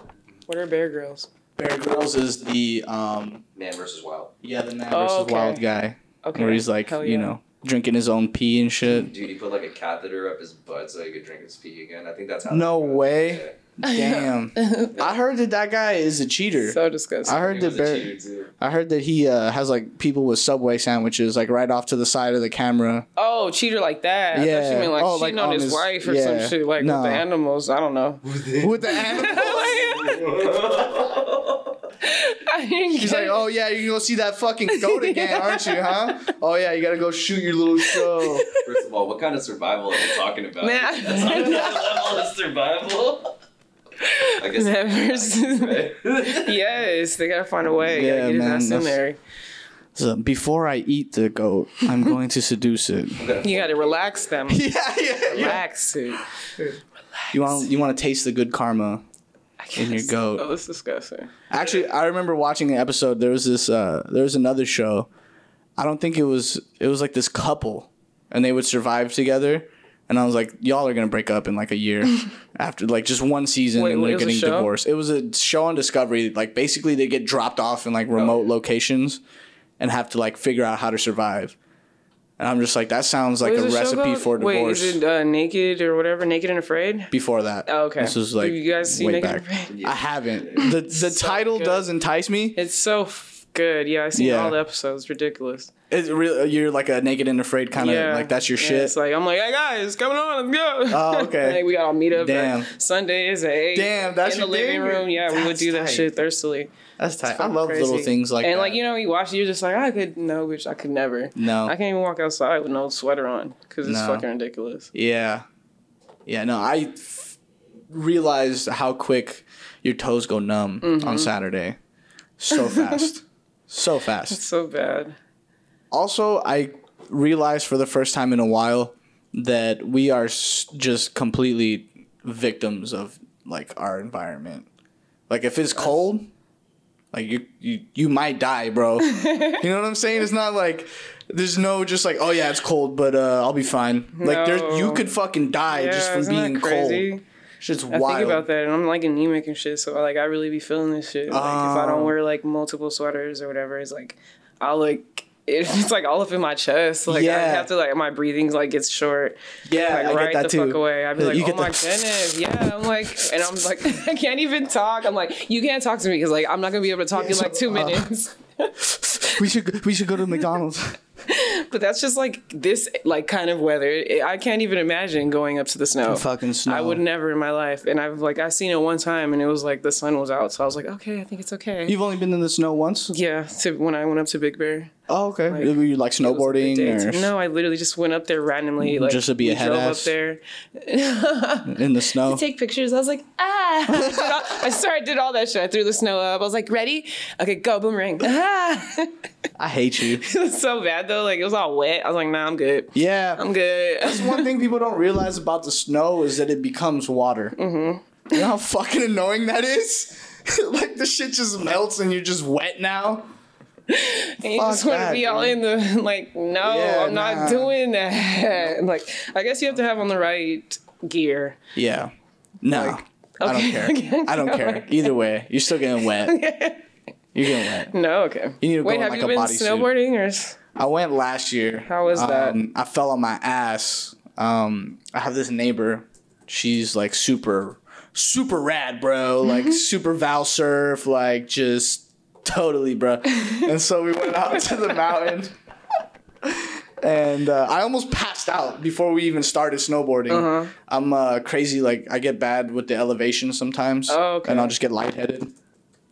What are Bear Grylls? Bear Grylls is the um Man versus Wild. yeah the man Oh, versus okay. wild guy Okay. where he's like Hell you yeah. know drinking his own pee and shit. Dude, he put like a catheter up his butt so he could drink his pee again. I think that's how. No that goes. way. Damn. I heard that that guy is a cheater. So disgusting. I heard He that was a Bear. cheater, too. I heard that he uh, has like people with Subway sandwiches like right off to the side of the camera. oh, cheater like that. I thought Yeah. you mean like Oh, cheating like on, on his, his- wife or yeah. some shit like No. with the animals. I don't know. With the animals. I didn't She's get like, it. oh yeah, you can go see that fucking goat again, aren't you, huh? Oh yeah, you gotta go shoot your little show. First of all, what kind of survival are we talking about? Man. That's not that level of survival. I guess. Never- right? yes, they gotta find a way. Yeah, gotta get man, his in there. So before I eat the goat, I'm going to seduce it. You gotta relax them. yeah, yeah, yeah. Relax it. You want you want to taste the good karma. I In your goat. Oh, that's disgusting. Actually, I remember watching an episode. There was this. Uh, there was another show. I don't think it was. It was like this couple, and they would survive together. And I was like, y'all are gonna break up in like a year after like just one season, Wait, and what, they're it was a getting divorced. It was a show on Discovery. Like basically, they get dropped off in like remote locations, and have to like figure out how to survive. And I'm just like, that sounds like a is recipe for divorce. Wait, is it uh, Naked or whatever? Naked and Afraid? Before that, Oh, okay. This was like Do you guys see way Naked back. and Afraid? I haven't. The the So title good. does entice me. It's so f- good. Yeah, I've seen Yeah. all the episodes. Ridiculous. It's really you're like a naked and afraid kind of like that's your Yeah, shit. It's like I'm like, hey guys, coming on, let's go. Oh, okay. like we got all meet up. Damn. Damn. Sundays at eight. Damn, that's in the your living thing? room. Yeah, we would That's do that tight. shit thirstily. That's tight. I love little things like that. and that. like you know, you watch it, you're just like, I could no, bitch, I could never. no. I can't even walk outside with no sweater on because it's No. fucking ridiculous. yeah. Yeah, no, I f- realized how quick your toes go numb Mm-hmm. on Saturday. So fast. so It's fast. so bad. Also, I realized for the first time in a while that we are s- just completely victims of like our environment. Like if it's cold, like you you you might die, bro. you know what I'm saying? It's not like there's no just like oh yeah it's cold, but uh, I'll be fine. Like there, you could fucking die just yeah, from isn't being cold. Shit's I wild. think about that, and I'm like anemic and shit. So like, I really be feeling this shit. Like, if I don't wear like multiple sweaters or whatever, it's like I'll like it's like all up in my chest. Like I have to like my breathing's like gets short. Yeah, like I right the too. fuck away. I'd be like, you oh my the- goodness, yeah. I'm like, and I'm like, I can't even talk. I'm like, you can't talk to me because like I'm not gonna be able to talk Yeah, in like two uh, minutes. we should we should go to McDonald's. But that's just like this like kind of weather. I can't even imagine going up to the snow. Fucking snow. I would never in my life. And I've like I've seen it one time and it was like the sun was out, so I was like, okay, I think it's okay. You've only been in the snow once. yeah, to when I went up to Big Bear. Oh, okay. Like, Were you like It was a big snowboarding or No, I literally just went up there randomly. Like Just to be a we head drove ass? up there. in the snow? Take pictures. I was like, ah. I, did all, I started did all that shit. I threw the snow up. I was like, ready? Okay, go boomerang. Ah. I hate you. it was so bad though. Like it was all wet. I was like, nah, I'm good. Yeah. I'm good. That's one thing people don't realize about the snow is that it becomes water. Mm-hmm. You know how fucking annoying that is? like the shit just melts and you're just wet now. And you Fuck just want to that, be all in the like, no, Yeah, I'm not nah. doing that. Like, I guess you have to have on the right gear. Yeah. No. Like, I don't care. I don't care. Either way, you're still getting wet. You're getting wet. No, okay. You need to go Wait, in, have like, you a been snowboarding or? s- I went last year. How was that? Um, I fell on my ass. Um, I have this neighbor. She's like super, super rad, bro. Like super Val surf, like just totally, bro. and so we went out to the mountain. And uh, I almost passed out before we even started snowboarding. Uh-huh. I'm uh, crazy, like I get bad with the elevation sometimes, Oh, okay. and I'll just get lightheaded.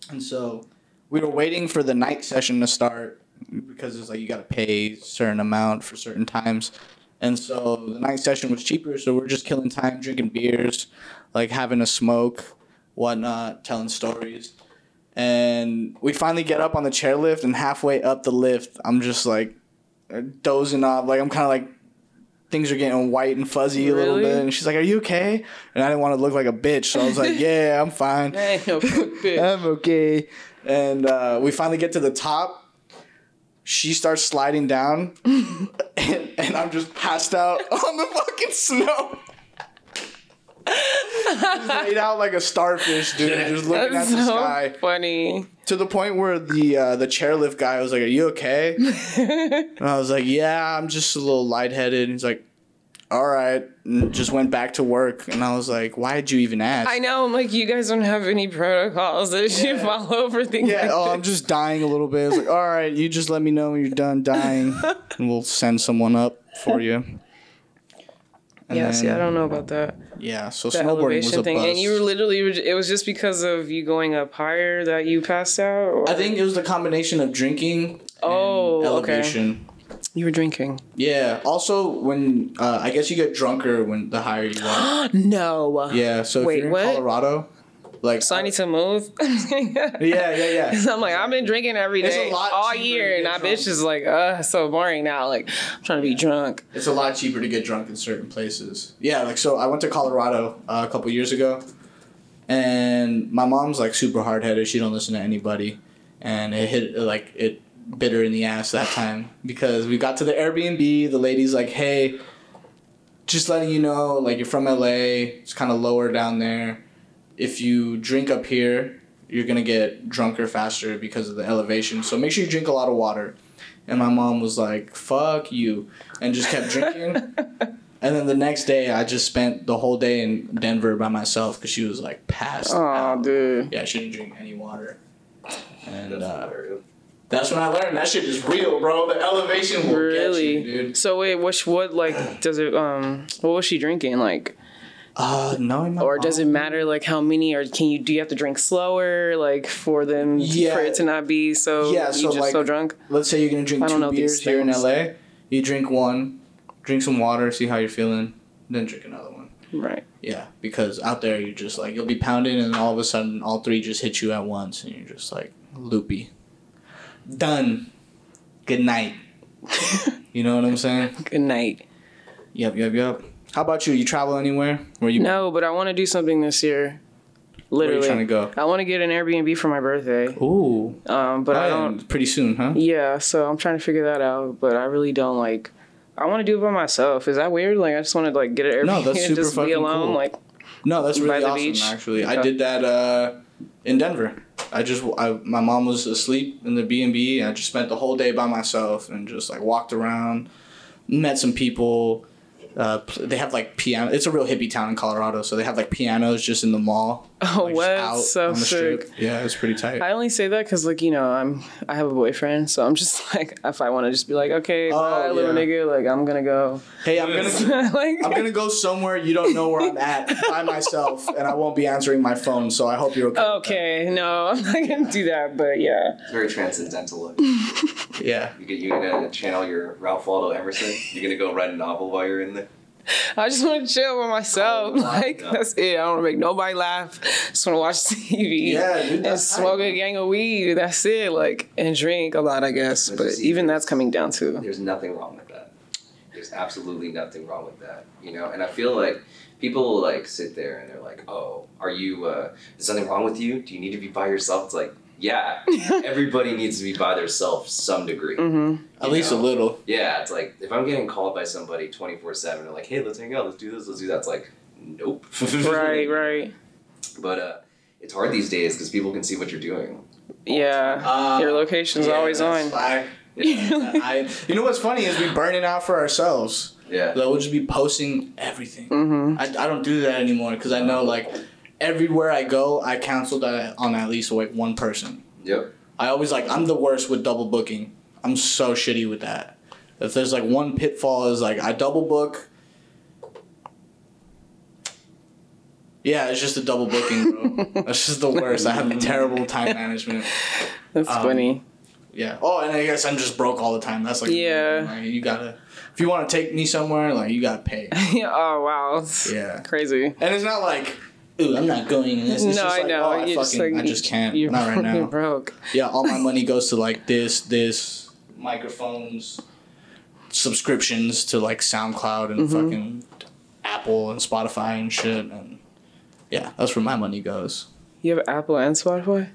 And so we were waiting for the night session to start because it's like you got to pay a certain amount for certain times. And so the night session was cheaper, so we're just killing time, drinking beers, like having a smoke, whatnot, telling stories. And we finally get up on the chairlift, and halfway up the lift, I'm just like dozing off. Like I'm kind of like things are getting white and fuzzy a little bit. And she's like, "Are you okay?" And I didn't want to look like a bitch, so I was like, "Yeah, I'm fine. Hey. I'm okay." And uh, we finally get to the top. She starts sliding down, and, and I'm just passed out on the fucking snow. Just laid out like a starfish, dude, just looking That's at the so sky. funny. To the point where the uh, the chairlift guy was like, "Are you okay?" and I was like, "Yeah, I'm just a little lightheaded." And he's like, "All right," and just went back to work. And I was like, "Why did you even ask?" I know, I'm like, you guys don't have any protocols that you follow for things Yeah, like oh, this. I'm just dying a little bit. It's like, all right, you just let me know when you're done dying, and we'll send someone up for you. And Yeah, see, I don't know about that. Yeah, so The snowboarding was elevation a thing. bust. And you were literally, it was just because of you going up higher that you passed out? Or? I think it was the combination of drinking. Oh, and okay. elevation. you were drinking. Yeah. Also, when uh, I guess you get drunker when the higher you are. No. Yeah. So if Wait, you're in what? Colorado, like So I need to move? yeah, yeah, yeah. So I'm like, I've been drinking every It's day lot all year, and I bitch is like, uh, so boring now. Like, I'm trying to be drunk. It's a lot cheaper to get drunk in certain places. Yeah, like so I went to Colorado uh, a couple years ago, and my mom's like super hard headed. She don't listen to anybody, and it hit like it bit her in the ass that time because we got to the Airbnb. The lady's like, "Hey, just letting you know, like you're from LA. It's kind of lower down there. If you drink up here, you're gonna get drunker faster because of the elevation. So make sure you drink a lot of water." And my mom was like, "Fuck you," and just kept drinking. And then the next day, I just spent the whole day in Denver by myself because she was like passed Oh, out. dude. Yeah, she didn't drink any water. And That's uh, that's when I learned that shit is real, bro. The elevation will Really? get you, dude. So wait, which What like does it? Um, what was she drinking? Like, Uh, no, my or does it matter like how many? Or can you do you have to drink slower like for them Yeah. for it to not be so? Yeah, so, just like- so drunk. Let's say you're gonna drink two know beers here in. LA. You drink one, drink some water, see how you're feeling, then drink another one. Right. Yeah, because out there you're just like you'll be pounding, and all of a sudden all three just hit you at once, and you're just like loopy. Done. Good night. you know what I'm saying? Good night. Yep, yep, yep. How about you? You travel anywhere? Where you? No, but I want to do something this year. Where are you Literally, trying to go? I want to get an Airbnb for my birthday. Ooh, Um, but I don't. Pretty soon, huh? Yeah, so I'm trying to figure that out. But I really don't like. I want to do it by myself. Is that weird? Like I just want to like get an Airbnb No, that's and just be alone. cool. Like No, that's By really the awesome. beach? Actually, I did that uh, in Denver. I just, I, my mom was asleep in the B and B. I just spent the whole day by myself and just like walked around, met some people. Uh, they have like piano. It's a real hippie town in Colorado, so they have like pianos just in the mall. Oh, like, what? out So on the strip. sick. Yeah, it's pretty tight. I only say that because like you know I'm I have a boyfriend, so I'm just like if I want to just be like okay, bye, Oh, little nigga, like I'm gonna go. hey, I'm gonna. like I'm gonna go somewhere you don't know where I'm at by myself, and I won't be answering my phone. So I hope you're okay. okay, no, I'm not gonna do that. But yeah, It's very transcendental. Look. Yeah. You get you gonna channel your Ralph Waldo Emerson. You're gonna go write a novel while you're in there. I just want to chill by myself. Oh, like that's it. I don't want to make nobody laugh. Just want to watch TV. Yeah, dude, and smoke tight. a gang of weed. That's it. Like and drink a lot, I guess. But But even that's coming down to. There's nothing wrong with that. There's absolutely nothing wrong with that. You know, and I feel like people like sit there and they're like, "Oh, are you? Uh, is something wrong with you? Do you need to be by yourself?" It's like, yeah, everybody needs to be by themselves some degree. hmm At You least a little. Yeah, it's like if I'm getting called by somebody 24 seven, they're like, "Hey, let's hang out, let's do this, let's do that." It's like, nope. Right, right. But uh, it's hard these days because people can see what you're doing. Yeah. Uh, Your location's yeah, always on. why- Yeah, I, you know what's funny is we burn it out for ourselves. yeah. Like, we'll just be posting everything. hmm I, I don't do that anymore because I know like everywhere I go, I cancel that on at least like one person. Yep. I always like I'm the worst with double booking. I'm so shitty with that. If there's like one pitfall is like I double book. Yeah, it's just a double booking, bro. That's just the worst. I have terrible time management. That's Um, funny. Yeah. Oh, and I guess I'm just broke all the time. That's like Yeah. Like, you gotta if you want to take me somewhere, like you gotta pay. Yeah, oh wow. Yeah. Crazy. And it's not like, ooh, I'm not going in this. It's no, just I know. Oh, I fucking, like I just can't. You're Not right now. broke. Yeah, all my money goes to like this, this, microphones, subscriptions to like SoundCloud and fucking Apple and Spotify and shit. And yeah, that's where my money goes. You have Apple and Spotify?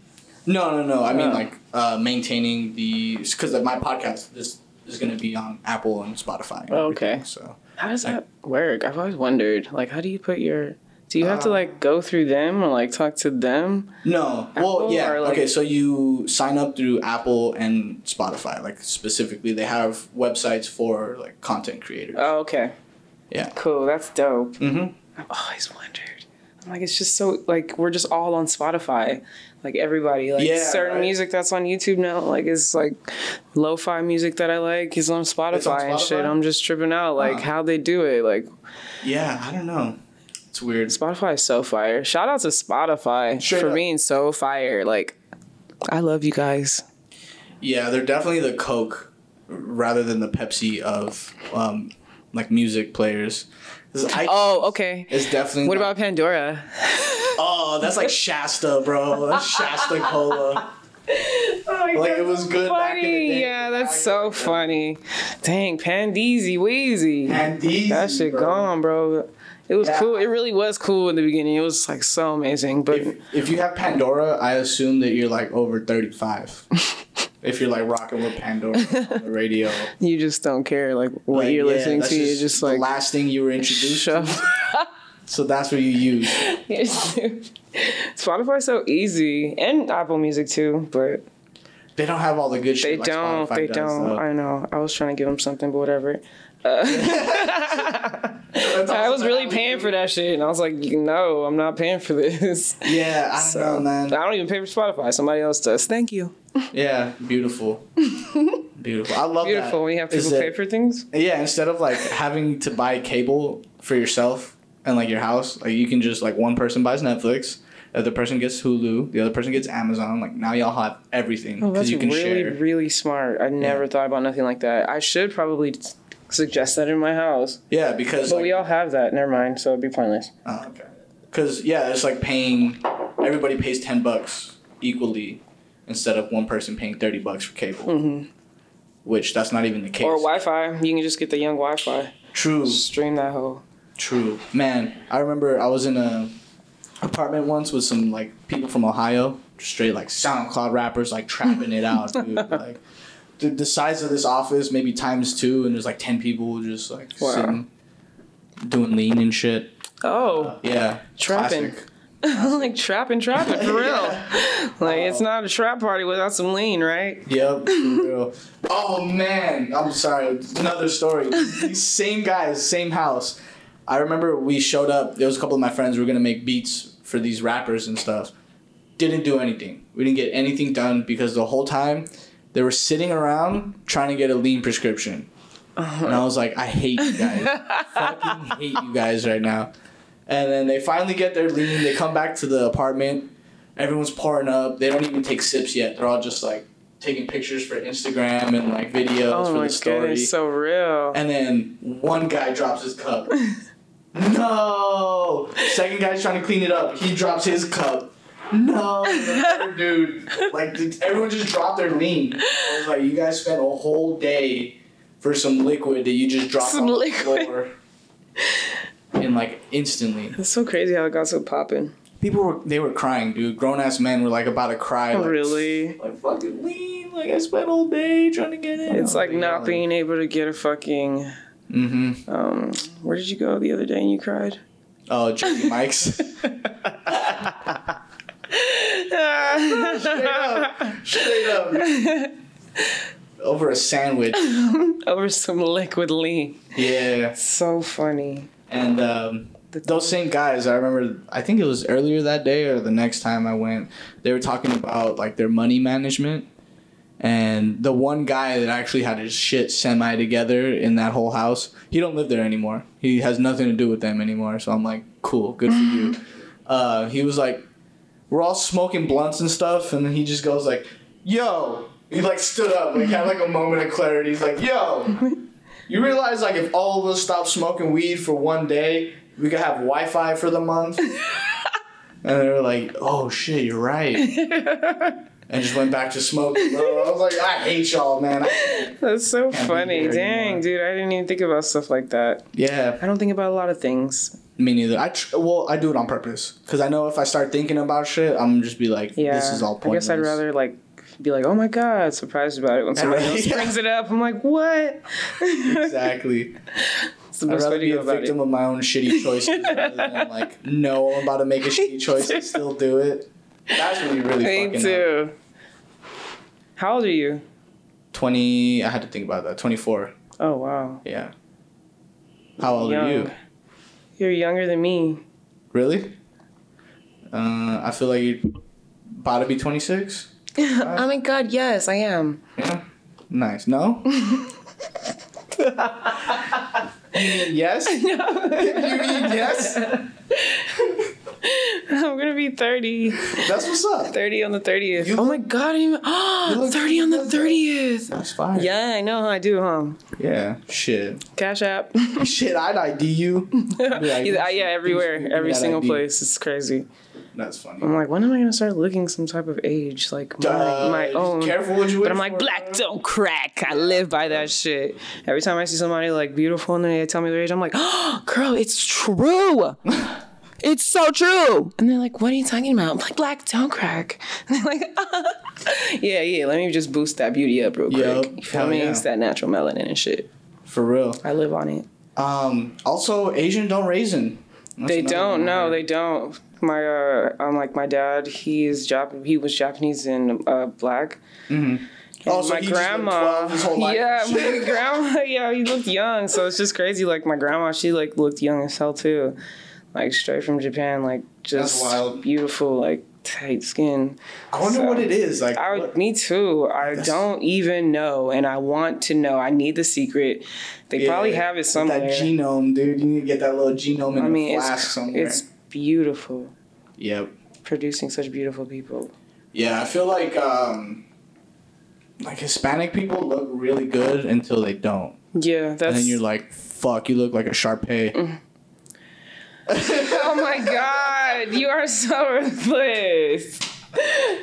No, no, no. I mean Oh. like uh, maintaining the because my podcast is is gonna be on Apple and Spotify. and Oh, okay. So How does that work? I've always wondered. Like, how do you put your. Do you have to, Uh, like, go through them or, like, talk to them? no, Apple well, yeah. or, like- okay, so you sign up through Apple and Spotify. Like specifically, they have websites for like content creators. Oh, okay. Yeah. Cool. That's dope. Mm-hmm. I've always wondered. I'm like, it's just so, like, we're just all on Spotify. Like, everybody. Like, Yeah, certain right. music that's on YouTube now, like, is like lo fi music that I like is on Spotify, and shit. I'm just tripping out. Like, Huh. how they do it. Like, Yeah, I don't know. It's weird. Spotify is so fire. Shout out to Spotify Straight for up. being so fire. Like, I love you guys. Yeah, they're definitely the Coke rather than the Pepsi of um, like music players. I, Oh, okay. it's definitely. What like- about Pandora? Oh, that's like Shasta, bro. That's Shasta Cola. Like, it was good back in the Funny. day. Yeah, that's Back so funny. Dang, Pandeezy Wheezy. And these. That shit bro. gone, bro. It was Yeah. cool. It really was cool in the beginning. It was like so amazing, but If, if you have Pandora, I assume that you're like over 35. if you're like rocking with Pandora on the radio. you just don't care like what Like, you're yeah, listening to. You're just the like last thing you were introduced to. So that's what you use. Spotify's so easy, and Apple Music too, but They don't have all the good shit. they like don't. Spotify They does, don't. though. I know. I was trying to give them something, but whatever. Uh, I was really paying for that shit, and I was like, no, I'm not paying for this. Yeah, I don't So, know, man. I don't even pay for Spotify. Somebody else does. Thank you. Yeah, beautiful. beautiful. I love Beautiful that. when you have Is people that- pay for things. Yeah, instead of like having to buy cable for yourself and like your house, like you can just like one person buys Netflix, the other person gets Hulu, the other person gets Amazon. Like now y'all have everything Oh, because that's you can really, share. really smart. I never thought about nothing like that. I should probably t- suggest that in my house. Yeah, because But like, we all have that. Never mind. So it'd be pointless. Oh, okay. Because yeah, it's like paying. Everybody pays ten bucks equally, instead of one person paying thirty bucks for cable. Mhm. Which that's not even the case. Or Wi-Fi. You can just get the young Wi-Fi. True. Stream that whole. True. Man, I remember I was in a apartment once with some like people from Ohio, straight like SoundCloud rappers, like trapping it out, dude. Like the, the size of this office, maybe times two, and there's like ten people just like Wow. sitting, doing lean and shit. Oh, uh, Yeah, Trapping. like trapping, trapping for real. Like it's not a trap party without some lean, right? Yep, for real. Oh man, I'm sorry. Another story. These same guys, same house. I remember we showed up. There was a couple of my friends. We were gonna make beats for these rappers and stuff. Didn't do anything. We didn't get anything done because the whole time they were sitting around trying to get a lean prescription. And I was like, I hate you guys. Fucking hate you guys right now. And then they finally get their lean. They come back to the apartment. Everyone's pouring up. They don't even take sips yet. They're all just like taking pictures for Instagram and like videos Oh for the story. goodness, so real. and then one guy drops his cup. no. Second guy's trying to clean it up. He drops his cup. No, dude. Like everyone just dropped their lean. I was like, you guys spent a whole day for some liquid that you just dropped Some on the liquid. floor. And like instantly, It's so crazy how it got so popping. people were they were crying, dude. Grown ass men were like about to cry. Like, really? Like fucking lean. Like I spent all day trying to get it. It's like not being able to get a fucking. Mm-hmm. Um, where did you go the other day and you cried? Oh, Jersey Mike's. Straight up. Straight up. Over a sandwich. Over some liquid lean. Yeah. So funny. And um, those same guys, I remember, I think it was earlier that day or the next time I went, they were talking about like their money management. And the one guy that actually had his shit semi together in that whole house, he don't live there anymore. He has nothing to do with them anymore. So I'm like, cool, good for you. Uh, he was like, we're all smoking blunts and stuff, and then he just goes like, "Yo," he like stood up, like had like a moment of clarity. He's like, "Yo, you realize like if all of us stop smoking weed for one day, we could have Wi-Fi for the month." and they were like, "Oh shit, you're right." and just went back to smoking. I was like, I hate y'all, man. That's so funny. Dang, anymore. dude, I didn't even think about stuff like that. yeah, I don't think about a lot of things. Me neither. I tr- well, I do it on purpose because I know if I start thinking about shit, I'm just be like, Yeah. this is all pointless. I guess I'd rather like be like, oh my god, surprised about it when somebody Right, else yeah. brings it up. I'm like, what? exactly. It's the I'd best way rather to be a victim it. of my own shitty choices rather than like know I'm about to make a shitty choice and still do it. That's when you really Me fucking up. too. How old are you? Twenty. I had to think about that. Twenty four. Oh wow. Yeah. How old are you? Young. You're younger than me. Really? Uh, I feel like you're about to be 26. oh my god, yes, I am. Yeah. Nice. No? you mean yes? you mean yes? I'm gonna be 30. That's what's up. 30 on the 30th. You oh my god, I didn't even. look- 30 on the 30th. That's fine. Yeah, I know how I do, huh? Yeah. Shit. Cash app. Shit, I'd ID you. Be like, yeah, yeah, everywhere, give every single ID. place. It's crazy. That's funny. I'm like, when am I gonna start looking some type of age, like my, Uh, my own? Careful what you But I'm like, for, black bro. don't crack. I live by that shit. Every time I see somebody like beautiful and they tell me their age, I'm like, oh, girl, it's true. It's so true. And they're like, what are you talking about? I'm like, black don't crack. And they're like, yeah, yeah, let me just boost that beauty up real quick. Yup. You feel me? yeah. It's that natural melanin and shit. For real. I live on it. Um. Also, Asian don't raisin. That's They don't. one No, heard. they don't. My uh, I'm like my dad. He is Jap. He was Japanese and uh, black. Oh, so my he just looked grandma, 12 his whole life yeah, my grandma, yeah, he looked young. So it's just crazy. Like my grandma, she like looked young as hell too, like straight from Japan, like just wild. beautiful, like tight skin. I wonder So- what it is. Like, I what- me too. I That's- don't even know, and I want to know. I need the secret. They probably have it somewhere. That genome, dude. You need to get that little genome in I mean, a flask it's somewhere. it's beautiful Yep. producing such beautiful people. Yeah, I feel like um, like Hispanic people look really good until they don't, Yeah, that's. and then you're like, "Fuck, you look like a Shar Pei." Oh my god, you are so ruthless.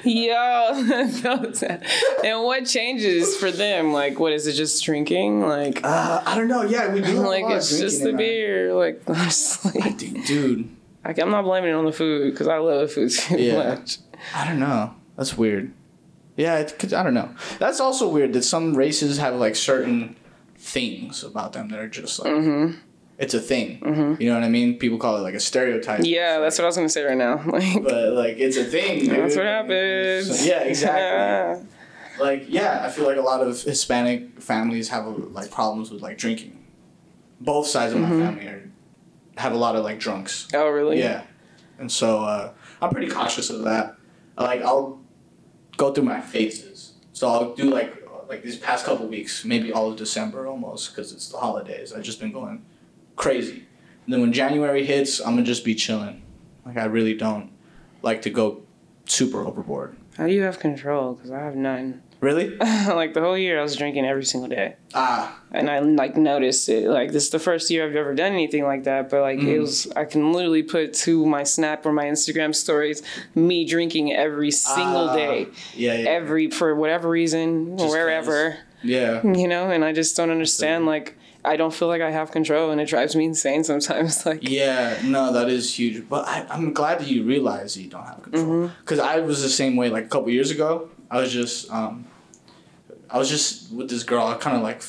Yo, and what changes for them? Like, what is it? Just drinking? Like, Uh, I don't know. Yeah, we do. Like a lot it's of just the beer. Like, honestly, Dude, dude, like I'm not blaming it on the food because I love the food too Yeah. much. I don't know. That's weird. Yeah, it could, I don't know. That's also weird that some races have like certain things about them that are just like Mm-hmm. It's a thing. You know what I mean? People call it like a stereotype. Yeah, that's what I was gonna say right now. Like, But like it's a thing. that's what happens. So- yeah, exactly. like yeah, I feel like a lot of Hispanic families have like problems with like drinking. Both sides of Mm-hmm. my family are, have a lot of like drunks. oh, really? Yeah, and so uh, I'm pretty cautious of that. Like I'll go through my phases. So I'll do like like these past couple weeks, maybe all of December almost, because it's the holidays. I've just been going crazy. And then when January hits, I'm gonna just be chilling. Like I really don't like to go super overboard. How do you have control? Because I have none. Really? like the whole year, I was drinking every single day. Ah, and I like noticed it. Like this is the first year I've ever done anything like that, but like it Mm. was I can literally put to my Snap or my Instagram stories me drinking every single Ah, day, yeah, yeah, every for whatever reason, Just wherever yeah. you know. And I just don't understand. Like I don't feel like I have control, and it drives me insane sometimes. Like Yeah, no, that is huge. But I, I'm glad that you realize that you don't have control. Mm-hmm. Because I was the same way. Like a couple years ago, I was just, um, I was just with this girl. I kind of like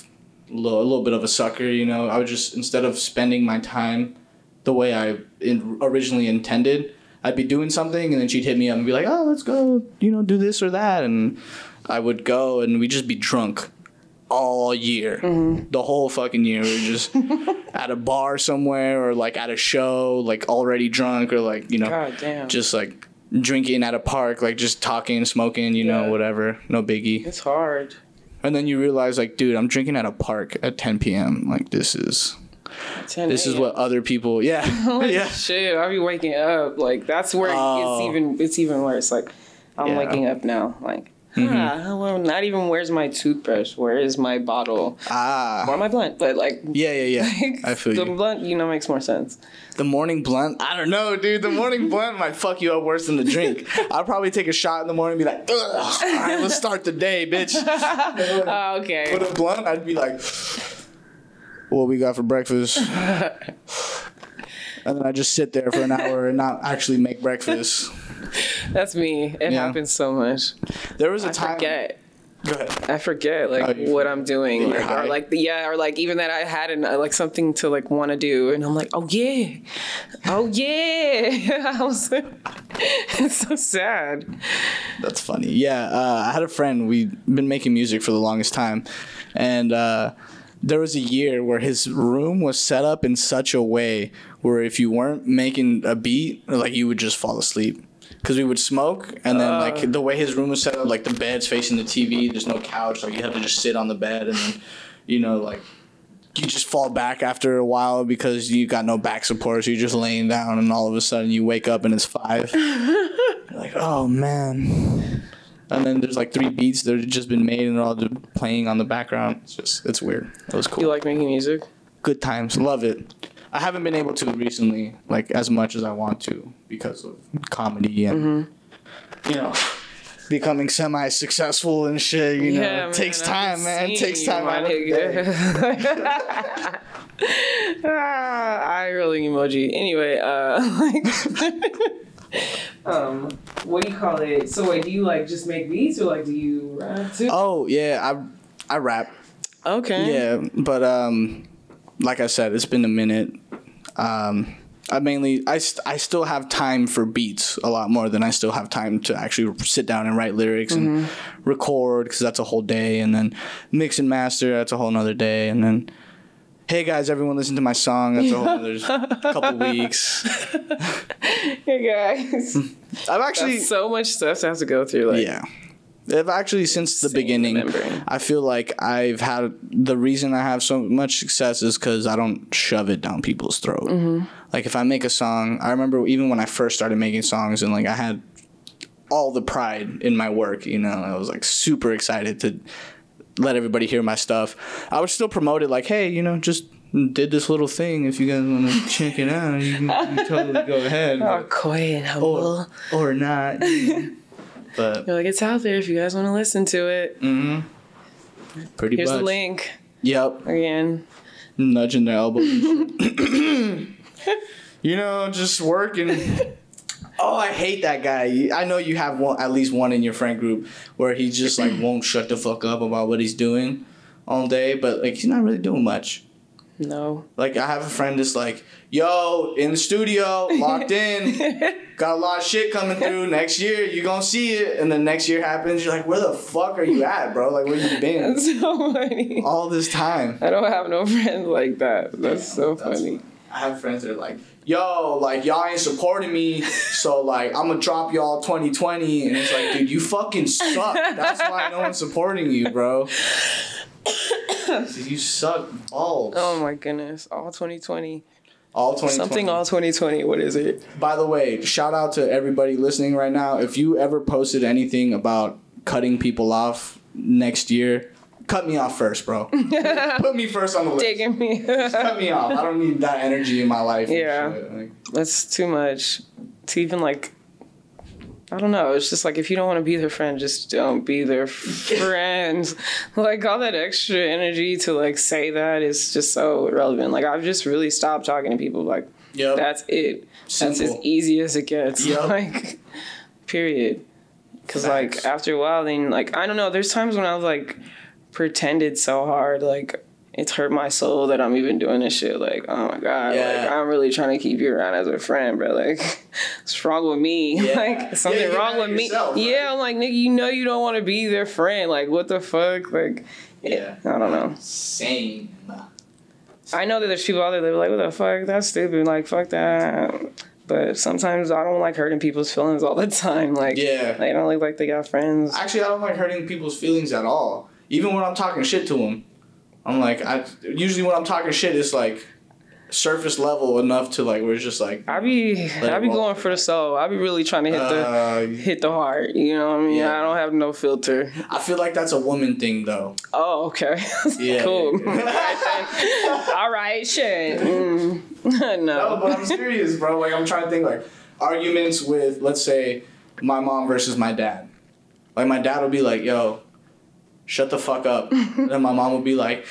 a little, a little bit of a sucker, you know. I was just instead of spending my time the way I in, originally intended, I'd be doing something, and then she'd hit me up and be like, "Oh, let's go, you know, do this or that," and I would go, and we'd just be drunk all year, mm-hmm. the whole fucking year. We were just at a bar somewhere, or like at a show, like already drunk, or like you know, God damn, just like drinking at a park, like just talking, smoking, you know, whatever, no biggie. it's hard. And then you realize, like, dude, I'm drinking at a park at 10 p.m. Like, this is this is what other people, yeah, yeah. shit, I'll be waking up. Like that's where Oh. it's even it's even worse. Like I'm Yeah. waking up now. Like Ah, well, not even where's my toothbrush? Where is my bottle? Ah. Or my blunt? But like, Yeah, yeah, yeah. I feel the you. blunt, you know, makes more sense. The morning blunt? I don't know, dude. The morning blunt might fuck you up worse than the drink. I'll probably take a shot in the morning and be like, Ugh, all right, let's start the day, bitch. Oh, okay. With a blunt, I'd be like, what we got for breakfast? And then I just sit there for an hour and not actually make breakfast. That's me. It Yeah. happens so much. There was a I time. forget. Go ahead. I forget like Oh, what. I'm doing, like, or like the yeah, or like even that I had an, uh, like something to like want to do, and I'm like, oh yeah, oh yeah. I was, it's so sad. That's funny. Yeah, uh, I had a friend. We've been making music for the longest time, and uh, there was a year where his room was set up in such a way where if you weren't making a beat, like you would just fall asleep. Because we would smoke, and then like uh. the way his room was set up, like the bed's facing the TV. There's no couch, like you have to just sit on the bed, and then, you know, like you just fall back after a while because you got no back support. So you're just laying down, and all of a sudden you wake up and it's five. You're like, oh man. And then there's like three beats that have just been made and they're all just playing on the background. It's just, it's weird. It was cool. You like making music? Good times. Love it. I haven't been able to recently, like as much as I want to because of comedy and, you know, becoming semi successful and shit. You know, it takes man, time, man. It takes time. out of the day. ah, I rolling emoji. Anyway, uh, like, um, what do you call it? So wait, do you like just make beats or like do you rap too? Oh yeah, I I rap. Okay. Yeah, but um, like I said, it's been a minute. Um, I mainly I, st- I still have time for beats a lot more than I still have time to actually sit down and write lyrics and mm-hmm. record because that's a whole day, and then mix and master that's a whole nother day, and then. Hey guys, everyone listen to my song. That's a whole other couple weeks. Hey guys. I've actually That's so much stuff to have to go through. Like, yeah. I've actually since the beginning, remembering. I feel like I've had the reason I have so much success is because I don't shove it down people's throat. Mm-hmm. Like if I make a song, I remember even when I first started making songs and like I had all the pride in my work. You know, I was like super excited to let everybody hear my stuff. I would still promote it like, hey, you know, just did this little thing. If you guys want to check it out, you can, you totally go ahead. Oh, but- coy and humble. or, or not. you know. But You're like, it's out there if you guys want to listen to it. Mm-hmm. Pretty Here's much. the link Yep. again. Nudging their elbows. you know, just working. Oh, I hate that guy. I know you have one, at least one in your friend group where he just like won't shut the fuck up about what he's doing all day, but like he's not really doing much. No. Like I have a friend that's like, "Yo, in the studio, locked in, got a lot of shit coming through. Next year, you gonna see it." And then next year happens, you're like, "Where the fuck are you at, bro? Like, where you been That's so funny. all this time?" I don't have no friends like that. That's so That's- funny. I have friends that are like, "Yo, like y'all ain't supporting me, so like I'm gonna drop y'all 2020." And it's like, dude, you fucking suck. That's why no one's supporting you, bro. You suck balls. Oh my goodness. All 2020. all 2020. Something all 2020. What is it? By the way, shout out to everybody listening right now. If you ever posted anything about cutting people off next year, cut me off first, bro. Put me first on the list. Digging me. Cut me off. I don't need that energy in my life. Yeah. Like, That's too much. To even like, I don't know. It's just like if you don't want to be their friend, just don't be their friend. like all that extra energy to like say that is just so irrelevant. Like I've just really stopped talking to people. Like yep. that's it. Simple. That's as easy as it gets. Yep. Like, period. Because like after a while, then like I don't know. There's times when I've like pretended so hard, like it's hurt my soul that I'm even doing this shit. Like, oh my god, Yeah. like I'm really trying to keep you around as a friend, but like, what's wrong with me? Yeah. Like something Yeah, wrong with at me? right? Yeah, I'm like nigga, you know you don't want to be their friend. Like what the fuck? Like, Yeah. I don't know. Same. I know that there's people out there that are like, what the fuck? That's stupid. Like, fuck that. But sometimes I don't like hurting people's feelings all the time. Like, Yeah. they don't look like they got friends. Actually, I don't like hurting people's feelings at all. Even when I'm talking shit to them, I'm like, I usually when I'm talking shit, it's like surface level enough to like we're just like I be I be going for the soul. I be really trying to hit the uh, hit the heart. You know what I mean? Yeah. I don't have no filter. I feel like that's a woman thing though. Oh, okay. Yeah. cool. All right then. All right, shit. Mm. No, no. but I'm serious, bro. Like I'm trying to think like arguments with let's say my mom versus my dad. Like my dad would be like, "Yo, shut the fuck up," and then my mom would be like,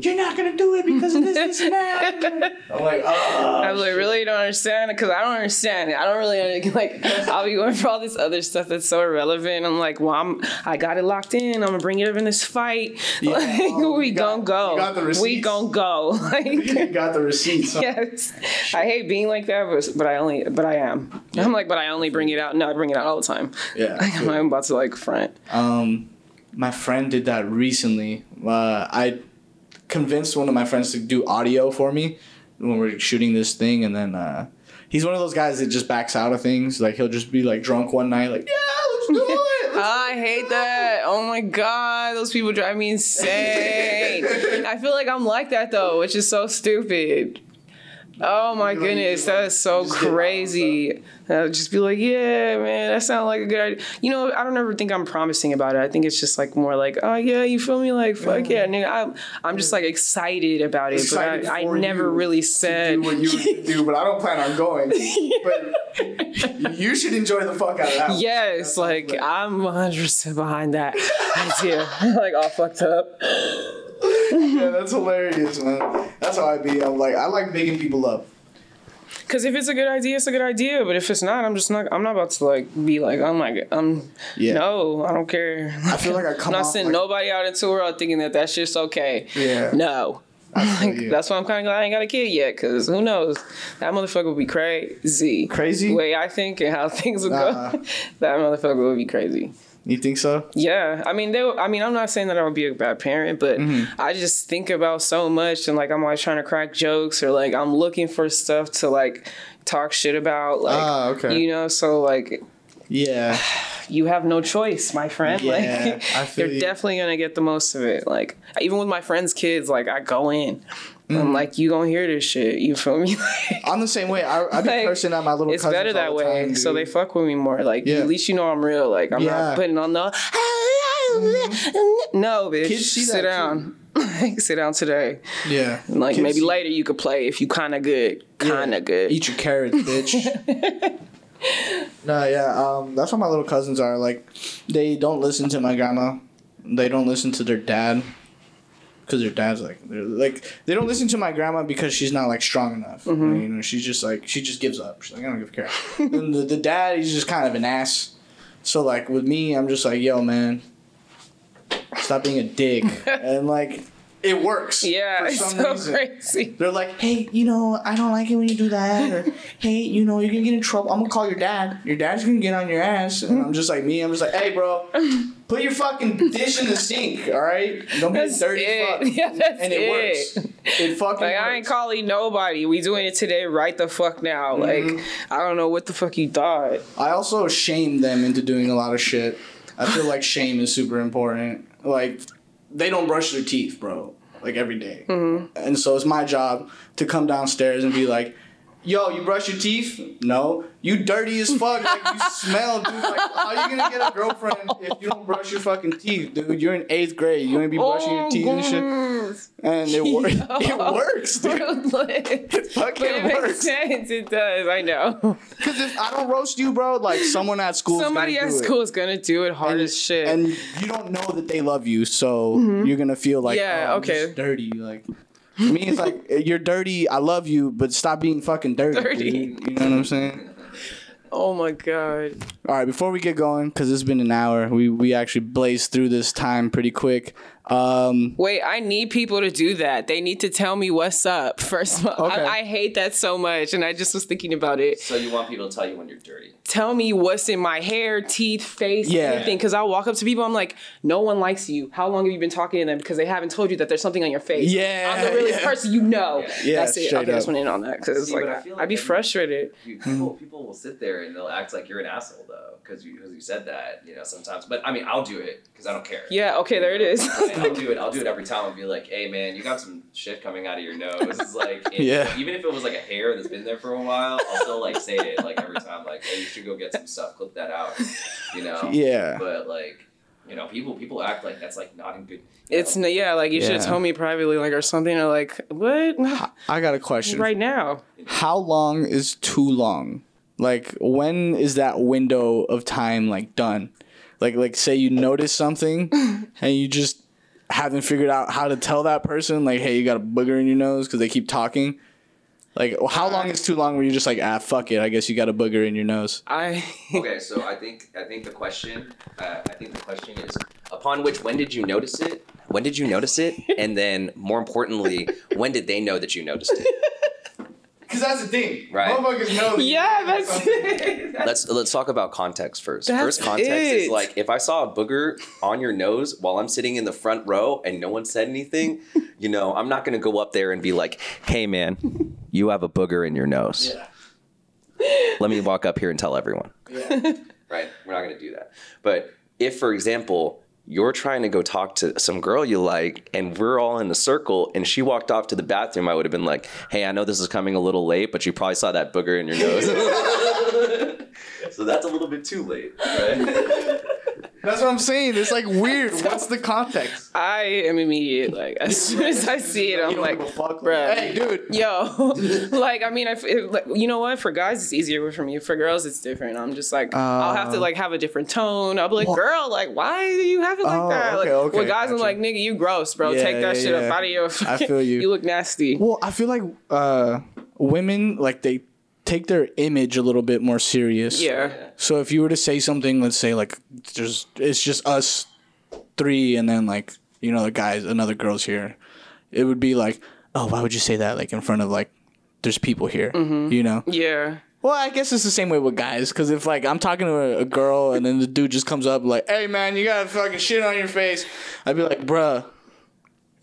"You're not gonna do it because of this, this, and that." I'm like, "Oh." I was like, really don't understand it because I don't understand it. I don't really under- like. I'll be going for all this other stuff that's so irrelevant. I'm like, well, I'm I got it locked in. I'm gonna bring it up in this fight. Yeah. Like, Oh, we you got- gonna go. you got the we receipts? gonna go. Like, you got the receipts. huh? yes. I hate being like that, but but I only but I am. I'm like, but I only bring it out. No, I bring it out all the time. Yeah. Like, I'm about to like front. Um, my friend did that recently. Uh, I convinced one of my friends to do audio for me when we're shooting this thing, and then uh, he's one of those guys that just backs out of things. Like he'll just be like drunk one night, like yeah, let's do it. Let's I hate that. Oh my god, those people drive me insane. I feel like I'm like that though, which is so stupid. Oh my You know, goodness, just, that like, is so crazy. I'll just be like, yeah, man, that sounds like a good idea. You know, I don't ever think I'm promising about it. I think it's just like more like, oh yeah, you feel me? Like, fuck yeah, nigga. I'm, I'm just like excited about it, Excited but I, I never really said. do what you do, but I don't plan on going. But you should enjoy the fuck out of that. Yes, That's like I'm 100% behind that idea. like all fucked up. Yeah, that's hilarious, man. That's how I be. I'm like, I like bigging people up. Cause if it's a good idea, it's a good idea. But if it's not, I'm just not. I'm not about to like be like, my god, I'm. Yeah. No, I don't care. I feel like I come I'm not sending like- nobody out into the world thinking that that shit's okay. Yeah. No. Like, that's why I'm kind of glad I ain't got a kid yet. Cause who knows, that motherfucker would be crazy. Crazy? The way I think and how things would Uh-uh. go, that motherfucker would be crazy. You think so? Yeah, I mean, they. I mean, I'm not saying that I would be a bad parent, but Mm-hmm. I just think about so much, and like I'm always trying to crack jokes, or like I'm looking for stuff to like talk shit about, like Ah, okay. you know. So like, Yeah. you have no choice, my friend. Yeah, like, I feel you're you. definitely gonna get the most of it. Like, even with my friends' kids, like I go in. Mm-hmm. I'm like, you gonna hear this shit? You feel me? I'm the same way. I, I be Like, cursing at my little it's better that way, time, so they fuck with me more. Like, Yeah. at least you know I'm real. Like, I'm Yeah. not putting on the. No, bitch. Kids see sit down. Like, sit down today. Yeah. And, like Kids maybe see- later you could play if you kind of good, kind of good. Eat your carrots, bitch. no, yeah. Um, that's what my little cousins are. Like, they don't listen to my grandma. They don't listen to their dad. Because their dad's like, they're like, they don't listen to my grandma because she's not like strong enough. Mm-hmm. You know, she's just like, she just gives up. She's like, I don't give a care. and the, the dad, he's just kind of an ass. So like with me, I'm just like, yo, man, stop being a dick. and like, it works. yeah, for it's some so reason. crazy. They're like, hey, you know, I don't like it when you do that. Or, hey, you know, you're gonna get in trouble. I'm gonna call your dad. Your dad's gonna get on your ass. And I'm just like, me, I'm just like, hey, bro, put your fucking dish in the sink, all right? Don't be a That's dirty it. fuck. Yeah, that's and it, it. works. It fucking Like works. I ain't calling nobody. We doing it today, right the fuck now. Mm-hmm. Like I don't know what the fuck you thought. I also shame them into doing a lot of shit. I feel like shame is super important. Like, they don't brush their teeth, bro, like every day. Mm-hmm. And so it's my job to come downstairs and be like, yo, you brush your teeth? No. You dirty as fuck. Like, you smell, dude. Like, how you gonna get a girlfriend if you don't brush your fucking teeth, dude? You're in eighth grade. You gonna be brushing your oh, teeth and shit? And it, wor- it works, dude. It But fucking it makes sense. It does. I know. Because if I don't roast you, bro, like someone at school, Somebody at do school is gonna do it hard and, as shit. and you don't know that they love you, so mm-hmm. you're gonna feel like, Yeah, oh, okay. just dirty. Like, to me, it's like you're dirty. I love you, but stop being fucking dirty. Dirty. dude. You know what I'm saying? oh my god. All right, before we get going, because it's been an hour, we we actually blazed through this time pretty quick. Um, Wait, I need people to do that. They need to tell me what's up. First of all, Okay. I, I hate that so much, and I just was thinking about it. So you want people to tell you when you're dirty. Tell me what's in my hair, teeth, face, Yeah. anything. Because I'll walk up to people, I'm like, no one likes you. How long have you been talking to them? Because they haven't told you that there's something on your face. Yeah, I'm the realest yeah. person you know. Yeah, That's it. straight Okay, I just up. went in on that because See, like, but I feel I'd like be frustrated. You- People, people will sit there and they'll act like you're an asshole though, because you, 'cause you said that, you know, sometimes. But I mean, I'll do it because I don't care. Yeah, okay, there it is. But I'll do it. I'll do it every time. I'll be like, "Hey, man, you got some shit coming out of your nose." It's like, if- Yeah. Even if it was like a hair that's been there for a while, I'll still like say it like every time. Like, "Hey, you should go get some stuff. Clip that out." You know. Yeah. But like, you know, people people act like that's like not in good. It's n- yeah, like you should have told me privately, like or something, or like what I got a question. right now. How long is too long? Like when is that window of time like done? Like like say you notice something and you just haven't figured out how to tell that person like hey you got a booger in your nose because they keep talking. Like how long is too long where you're just like ah fuck it I guess you got a booger in your nose. I Okay, so I think I think the question uh, I think the question is upon which when did you notice it? When did you notice it? And then more importantly, when did they know that you noticed it? Cause that's the thing. Right. Motherfuckers know. yeah, got that's something. Let's let's talk about context first. That's first context is like if I saw a booger on your nose while I'm sitting in the front row and no one said anything, you know, I'm not gonna go up there and be like, "Hey, man, you have a booger in your nose." Yeah. Let me walk up here and tell everyone. Yeah. right? We're not going to do that. But if, for example, you're trying to go talk to some girl you like, and we're all in a circle, and she walked off to the bathroom, I would have been like, "Hey, I know this is coming a little late, but you probably saw that booger in your nose." so that's a little bit too late, right? That's what I'm saying. It's like weird. What's the context? I am immediate. Like as soon as I see it, I'm like, bruh. Hey, dude. Yo, like I mean, I f- it, like, you know what? For guys, it's easier for me. For girls, it's different. I'm just like, I'll have to Uh, like have a different tone. I'll be like, Well- girl, like why do you have it like Oh, that? like, okay, With guys, I'm like, nigga, you gross, bro. Yeah, Take that yeah, shit yeah. up out of your. I feel you. you look nasty. Well, I feel like uh, women like they take their image a little bit more serious. Yeah. So if you were to say something, let's say like there's it's just us three, and then like you know the guys, another girl's here, it would be like, oh, why would you say that like in front of like there's people here, Mm-hmm. you know? Yeah. Well, I guess it's the same way with guys, because if like I'm talking to a, a girl and then the dude just comes up like, "Hey man, you got fucking shit on your face," I'd be like, "Bruh,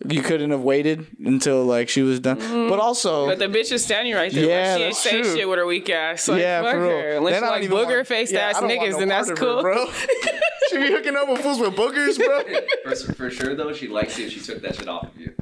you couldn't have waited until like she was done." But also, Mm-hmm. But the bitch is standing right there. Yeah, like, she ain't that's say true. shit with her weak ass. Like, yeah, fuck for real. her. Unless Then you like booger want- faced yeah, ass I don't want niggas, no then that's part of her, cool. bro. she be hooking up with fools with boogers, bro. for, for sure, though, she likes you if she took that shit off of you.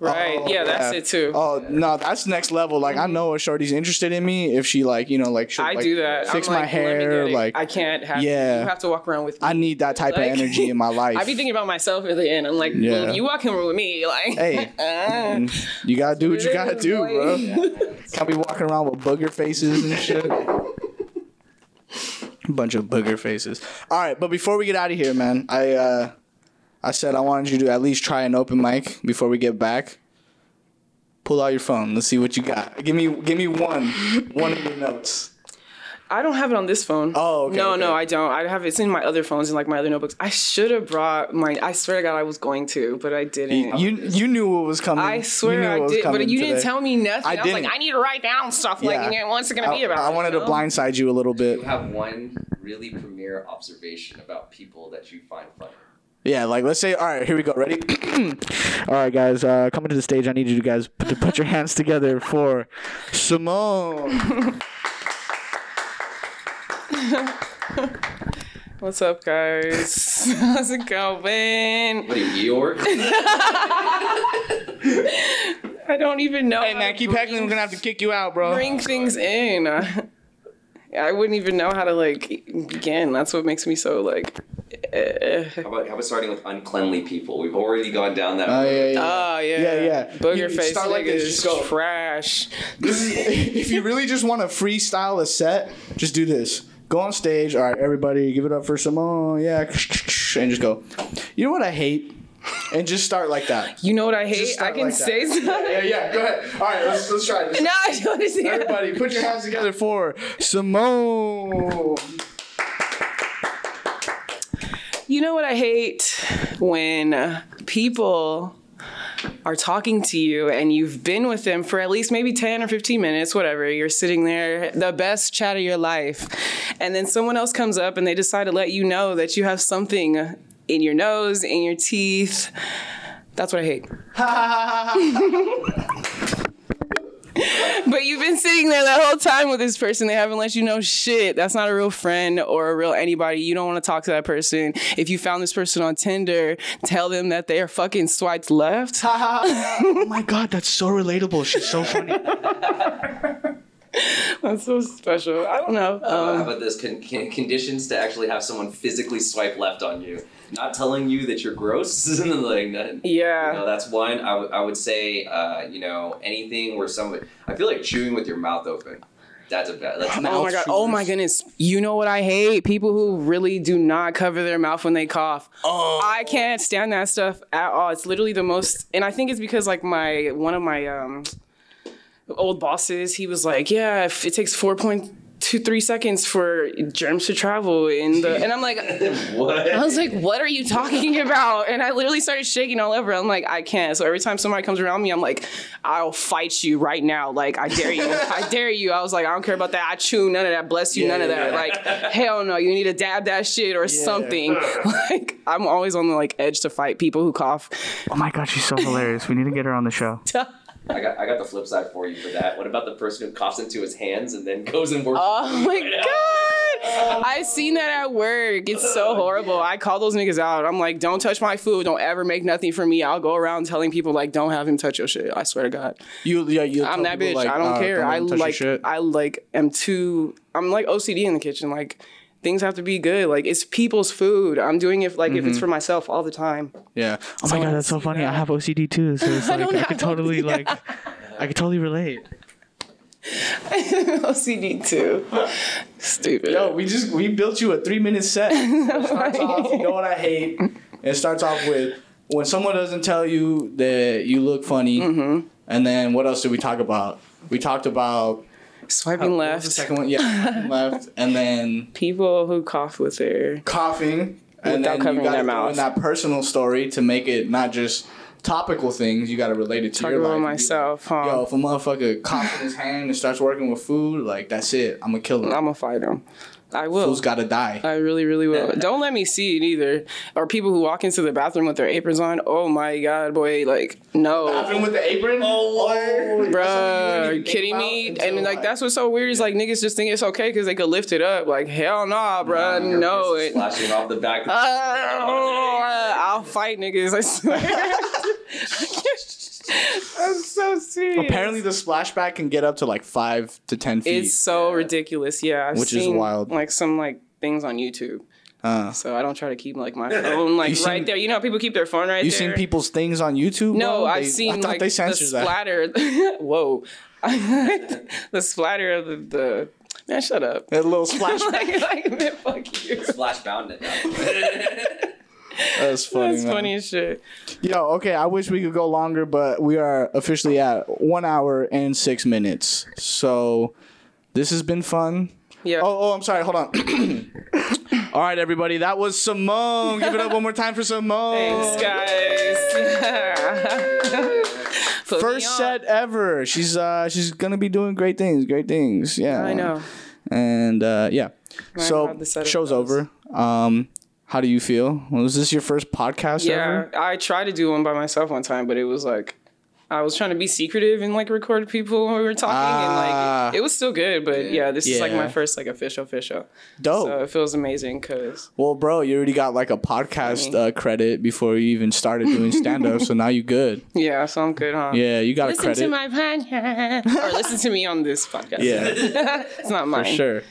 Right. Oh, yeah, that's it too. Oh no, that's next level. Like I know a shorty's interested in me if she like you know like she'll, I like, do that. Fix I'm my like, hair. Like I can't have. Yeah. You have to walk around with me. I need that type Like- of energy in my life. I be thinking about myself at the end. I'm like, Yeah. well, you walking with me, like, Hey. uh, you gotta do what you gotta do, bro. Yeah. Can't be walking around with booger faces and shit. A bunch of booger faces. All right, but before we get out of here, man, I uh, I said I wanted you to at least try an open mic before we get back. Pull out your phone. Let's see what you got. Give me give me one one of your notes. I don't have it on this phone. Oh, okay, No, okay. no, I don't. I have it's in my other phones and like my other notebooks. I should have brought my. I swear to God, I was going to, but I didn't. You you knew what was coming. I You swear knew what I was did, but coming you didn't tell me nothing. I I, was like, didn't. I need to write down stuff. Like, Yeah. you know, what's it gonna I, be about? I wanted you to know? blindside you a little bit. You have one really premier observation about people that you find funny. Yeah, like let's say, all right, here we go. Ready? all right, guys, uh, coming to the stage. I need you guys to put your hands together for Simone. What's up, guys? How's it going? What are you, Eeyore? I don't even know. hey man, keep bring- heckling. We're gonna have to kick you out, bro. bring things in. I wouldn't even know how to like begin. That's what makes me so like. Uh, How about, how about starting with uncleanly people? We've already gone down that Oh road. yeah, yeah. oh yeah, Yeah, yeah. Booger You face start like this, just go. trash. This is, if you really just want to freestyle a set, just do this. Go on stage. All right, everybody, give it up for Simone. Yeah, and just go. You know what I hate? And just start like that. You know what I hate? I can like that. say something. Yeah, yeah. Go ahead. All right, let's let's try this. No, I don't want to see Everybody, put your hands together for Simone. You know what I hate when people are talking to you and you've been with them for at least maybe 10 or 15 minutes, whatever. You're sitting there, the best chat of your life. And then someone else comes up and they decide to let you know that you have something in your nose, in your teeth. That's what I hate. but you've been been sitting there that whole time with this person. They haven't let you know shit. That's not a real friend or a real anybody. You don't want to talk to that person. If you found this person on Tinder, tell them that they are fucking swiped left. oh my god, that's so relatable. She's so funny. That's so special. I don't know. Uh, how Um, about this? Con- con- conditions to actually have someone physically swipe left on you, not telling you that you're gross. like, that, yeah. You know, that's one. I, w- I would say, uh, you know, anything where someone. I feel like chewing with your mouth open. That's a bad. That's Oh my Mouth god! Oh my goodness! You know what I hate? People who really do not cover their mouth when they cough. Oh. I can't stand that stuff at all. It's literally the most, and I think it's because like my one of my um old bosses, he was like, yeah, if it takes four point two three seconds for germs to travel in the, and I'm like. what? I was like, "What are you talking about?" And I literally started shaking all over. I'm like, "I can't." So every time somebody comes around me, I'm like, "I'll fight you right now! Like, I dare you! I dare you!" I was like, "I don't care about that. I chew none of that. Bless you, Yeah, none of that. yeah. Like, hell no! You need to dab that shit or something." Like, I'm always on the like edge to fight people who cough. Oh my god, she's so hilarious. We need to get her on the show. I got I got the flip side for you for that. What about the person who coughs into his hands and then goes and works? Oh my god! I've seen that at work. It's so horrible. I call those niggas out. I'm like, don't touch my food. Don't ever make nothing for me. I'll go around telling people like, don't have him touch your shit. I swear to God. You, yeah, you. I'm that bitch. like, I don't uh, care. let I them like. I like. Am too. I'm like OCD in the kitchen. Like things have to be good. Like it's people's food. I'm doing it like if it's for myself all the time. Yeah. Oh So my god, that's so see funny. I have OCD too, so it's I like don't I, could have totally OCD. like, I could totally relate. OCD too. Stupid. Yo, we just we built you a three minute set. It starts off, you know what I hate. It starts off with when someone doesn't tell you that you look funny, Mm-hmm. and then what else did we talk about? We talked about Swiping what left. the second one, yeah, left, and then People who cough with their. coughing, and Without then covering got their mouth. in that personal story to make it not just topical things. You got to relate it to Talk your about life. and myself, like, huh? Yo, if a motherfucker coughs in his hand and starts working with food, like that's it. I'm gonna kill him. I'm gonna fight them. I will. Fool's gotta die. I really, really will. Don't let me see it either. Or people who walk into the bathroom with their aprons on. Oh my god, boy! Like no. Bathroom with the apron? Oh, Bruh, are you kidding me? And like that's what's so weird is like niggas just think it's okay because they could lift it up. Like hell nah, bruh, Your no. piss is It, Flashing off the back. Uh, I'll fight niggas. I swear. I'm so serious. Apparently, the splashback can get up to like five to ten feet. it's so ridiculous. Yeah, I've Which is seen, wild. Like some like things on YouTube. Uh, So I don't try to keep like my phone like seen- right there. You know how people keep their phone right you there. You seen people's things on YouTube? No, bro? I've They- seen I thought like they the censored that. splatter. Whoa, the splatter of the, the man. Shut up. That little splashback. like, like, man, fuck you. Splash bound it now. That's funny. That's man. funny as shit. Yo, okay. I wish we could go longer, but we are officially at one hour and six minutes. So this has been fun. Yeah. Oh, oh, I'm sorry. Hold on. All right, everybody. That was Simone. Give it up one more time for Simone. Thanks, guys. First set ever. She's uh she's gonna be doing great things. Great things. Yeah. I know. And uh, yeah. Right, so the show's over. Um, how do you feel? Was this your first podcast Yeah, ever? I tried to do one by myself one time, but it was like I was trying to be secretive and like record people when we were talking, Ah. and like it was still good. But yeah, this is like my first like official official. Dope. So it feels amazing because Well, bro, you already got like a podcast uh, credit before you even started doing stand up, so now you good. yeah, so I'm good, huh? Yeah, you got Listen a credit. to my podcast or listen to me on this podcast. Yeah. it's not mine. for sure.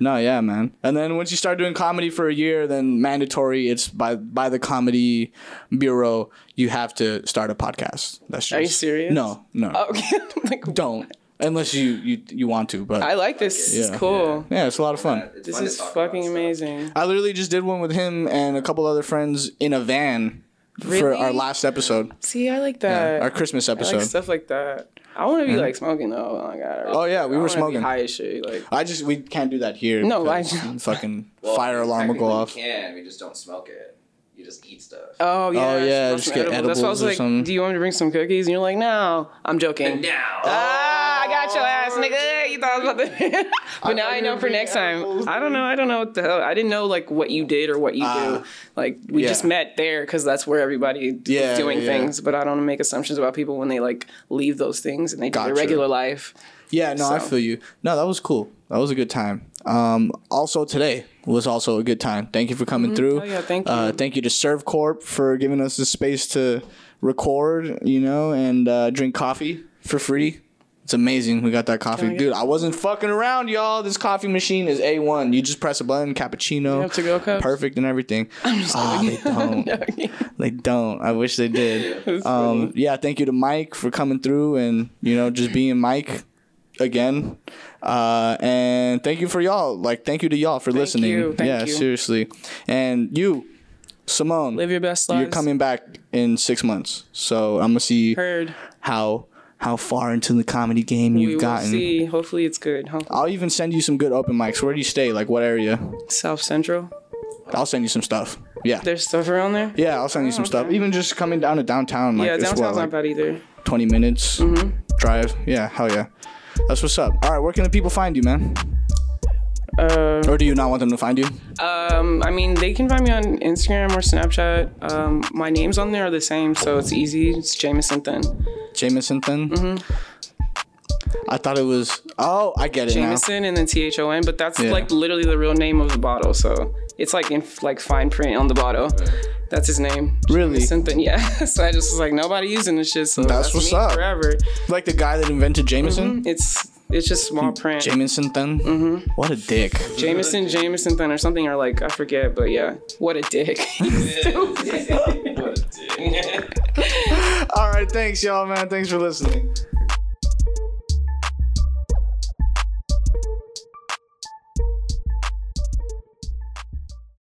No, yeah, man. And then once you start doing comedy for a year, then mandatory. It's by by the comedy bureau. You have to start a podcast. That's just. Are you serious? No, no. Oh, okay. Like, Don't unless you you you want to. But I like this. Yeah. It's cool. yeah, it's a lot of fun. It's This fun is fucking amazing. I literally just did one with him and a couple other friends in a van for our last episode, See, I like yeah, that. our Christmas I like episode. stuff like that. I want to be like smoking though. Oh my god. Oh, yeah, we I were wanna be smoking. high as shit. Like I just we can't do that here. No, I because fucking Well, fire alarm will go technically off. We can. We just don't smoke it. You just eat stuff. Oh yeah. Oh, yeah, roll just some get That's why I edibles was or like, something. "Do you want me to bring some cookies?" And you're like, "No, I'm joking." now. Ah, I got your ass, nigga. You thought I was about to. but now I know for next time. edibles, I don't know. I don't know what the hell. I didn't know like what you did or what you Ah. do. Like we Yeah. just met there because that's where everybody Yeah, was doing yeah. things. But I don't make assumptions about people when they like leave those things and they do their regular life. Yeah, no, I feel you. No, that was cool. That was a good time. Um, also today was also a good time. Thank you for coming through. Oh, yeah, thank Uh, you. thank you to Servcorp for giving us the space to record, you know, and uh, drink coffee for free. It's amazing. We got that coffee, Oh, dude. I wasn't fucking around, y'all. This coffee machine is a one. You just press a button, cappuccino, to-go cups? perfect and everything. Ah, they don't. They don't. I wish they did. Um, yeah, thank you to Mike for coming through and you know just being Mike again. Uh, and thank you for y'all. Like, thank you to y'all for listening. you. Thank yeah, you. seriously. And you, Simone, Live your best life. you're coming back in six months. So I'm gonna see Heard. how how far into the comedy game you've we will gotten. see. Hopefully it's good. Hopefully. I'll even send you some good open mics. Where do you stay? Like what area? South Central. I'll send you some stuff. Yeah. There's stuff around there. Yeah, I'll send you some stuff. Even just coming down to downtown, like yeah, downtown's what, not like bad either. 20 minutes Mm-hmm. drive. Yeah, hell yeah. That's what's up. All right, where can the people find you, man? Uh, Or do you not want them to find you? um, I mean, they can find me on Instagram or Snapchat. Um, my names on there are the same, so it's easy. It's Jameson Then. Jameson then? Mm-hmm. I thought it was. Oh, I get it Jameson and then T H O N, but that's Yeah. like literally the real name of the bottle. So it's like in like fine print on the bottle. That's his name. Really? Jameson Then, yeah. so I just was like, nobody using this shit. So That's that's, what's up. forever. Like the guy that invented Jameson? It's it's just small print. Jameson then? Mm-hmm. What a dick. Jameson, Jameson Then or something, or like I forget, but yeah, what a dick. All right, thanks, y'all, man. Thanks for listening.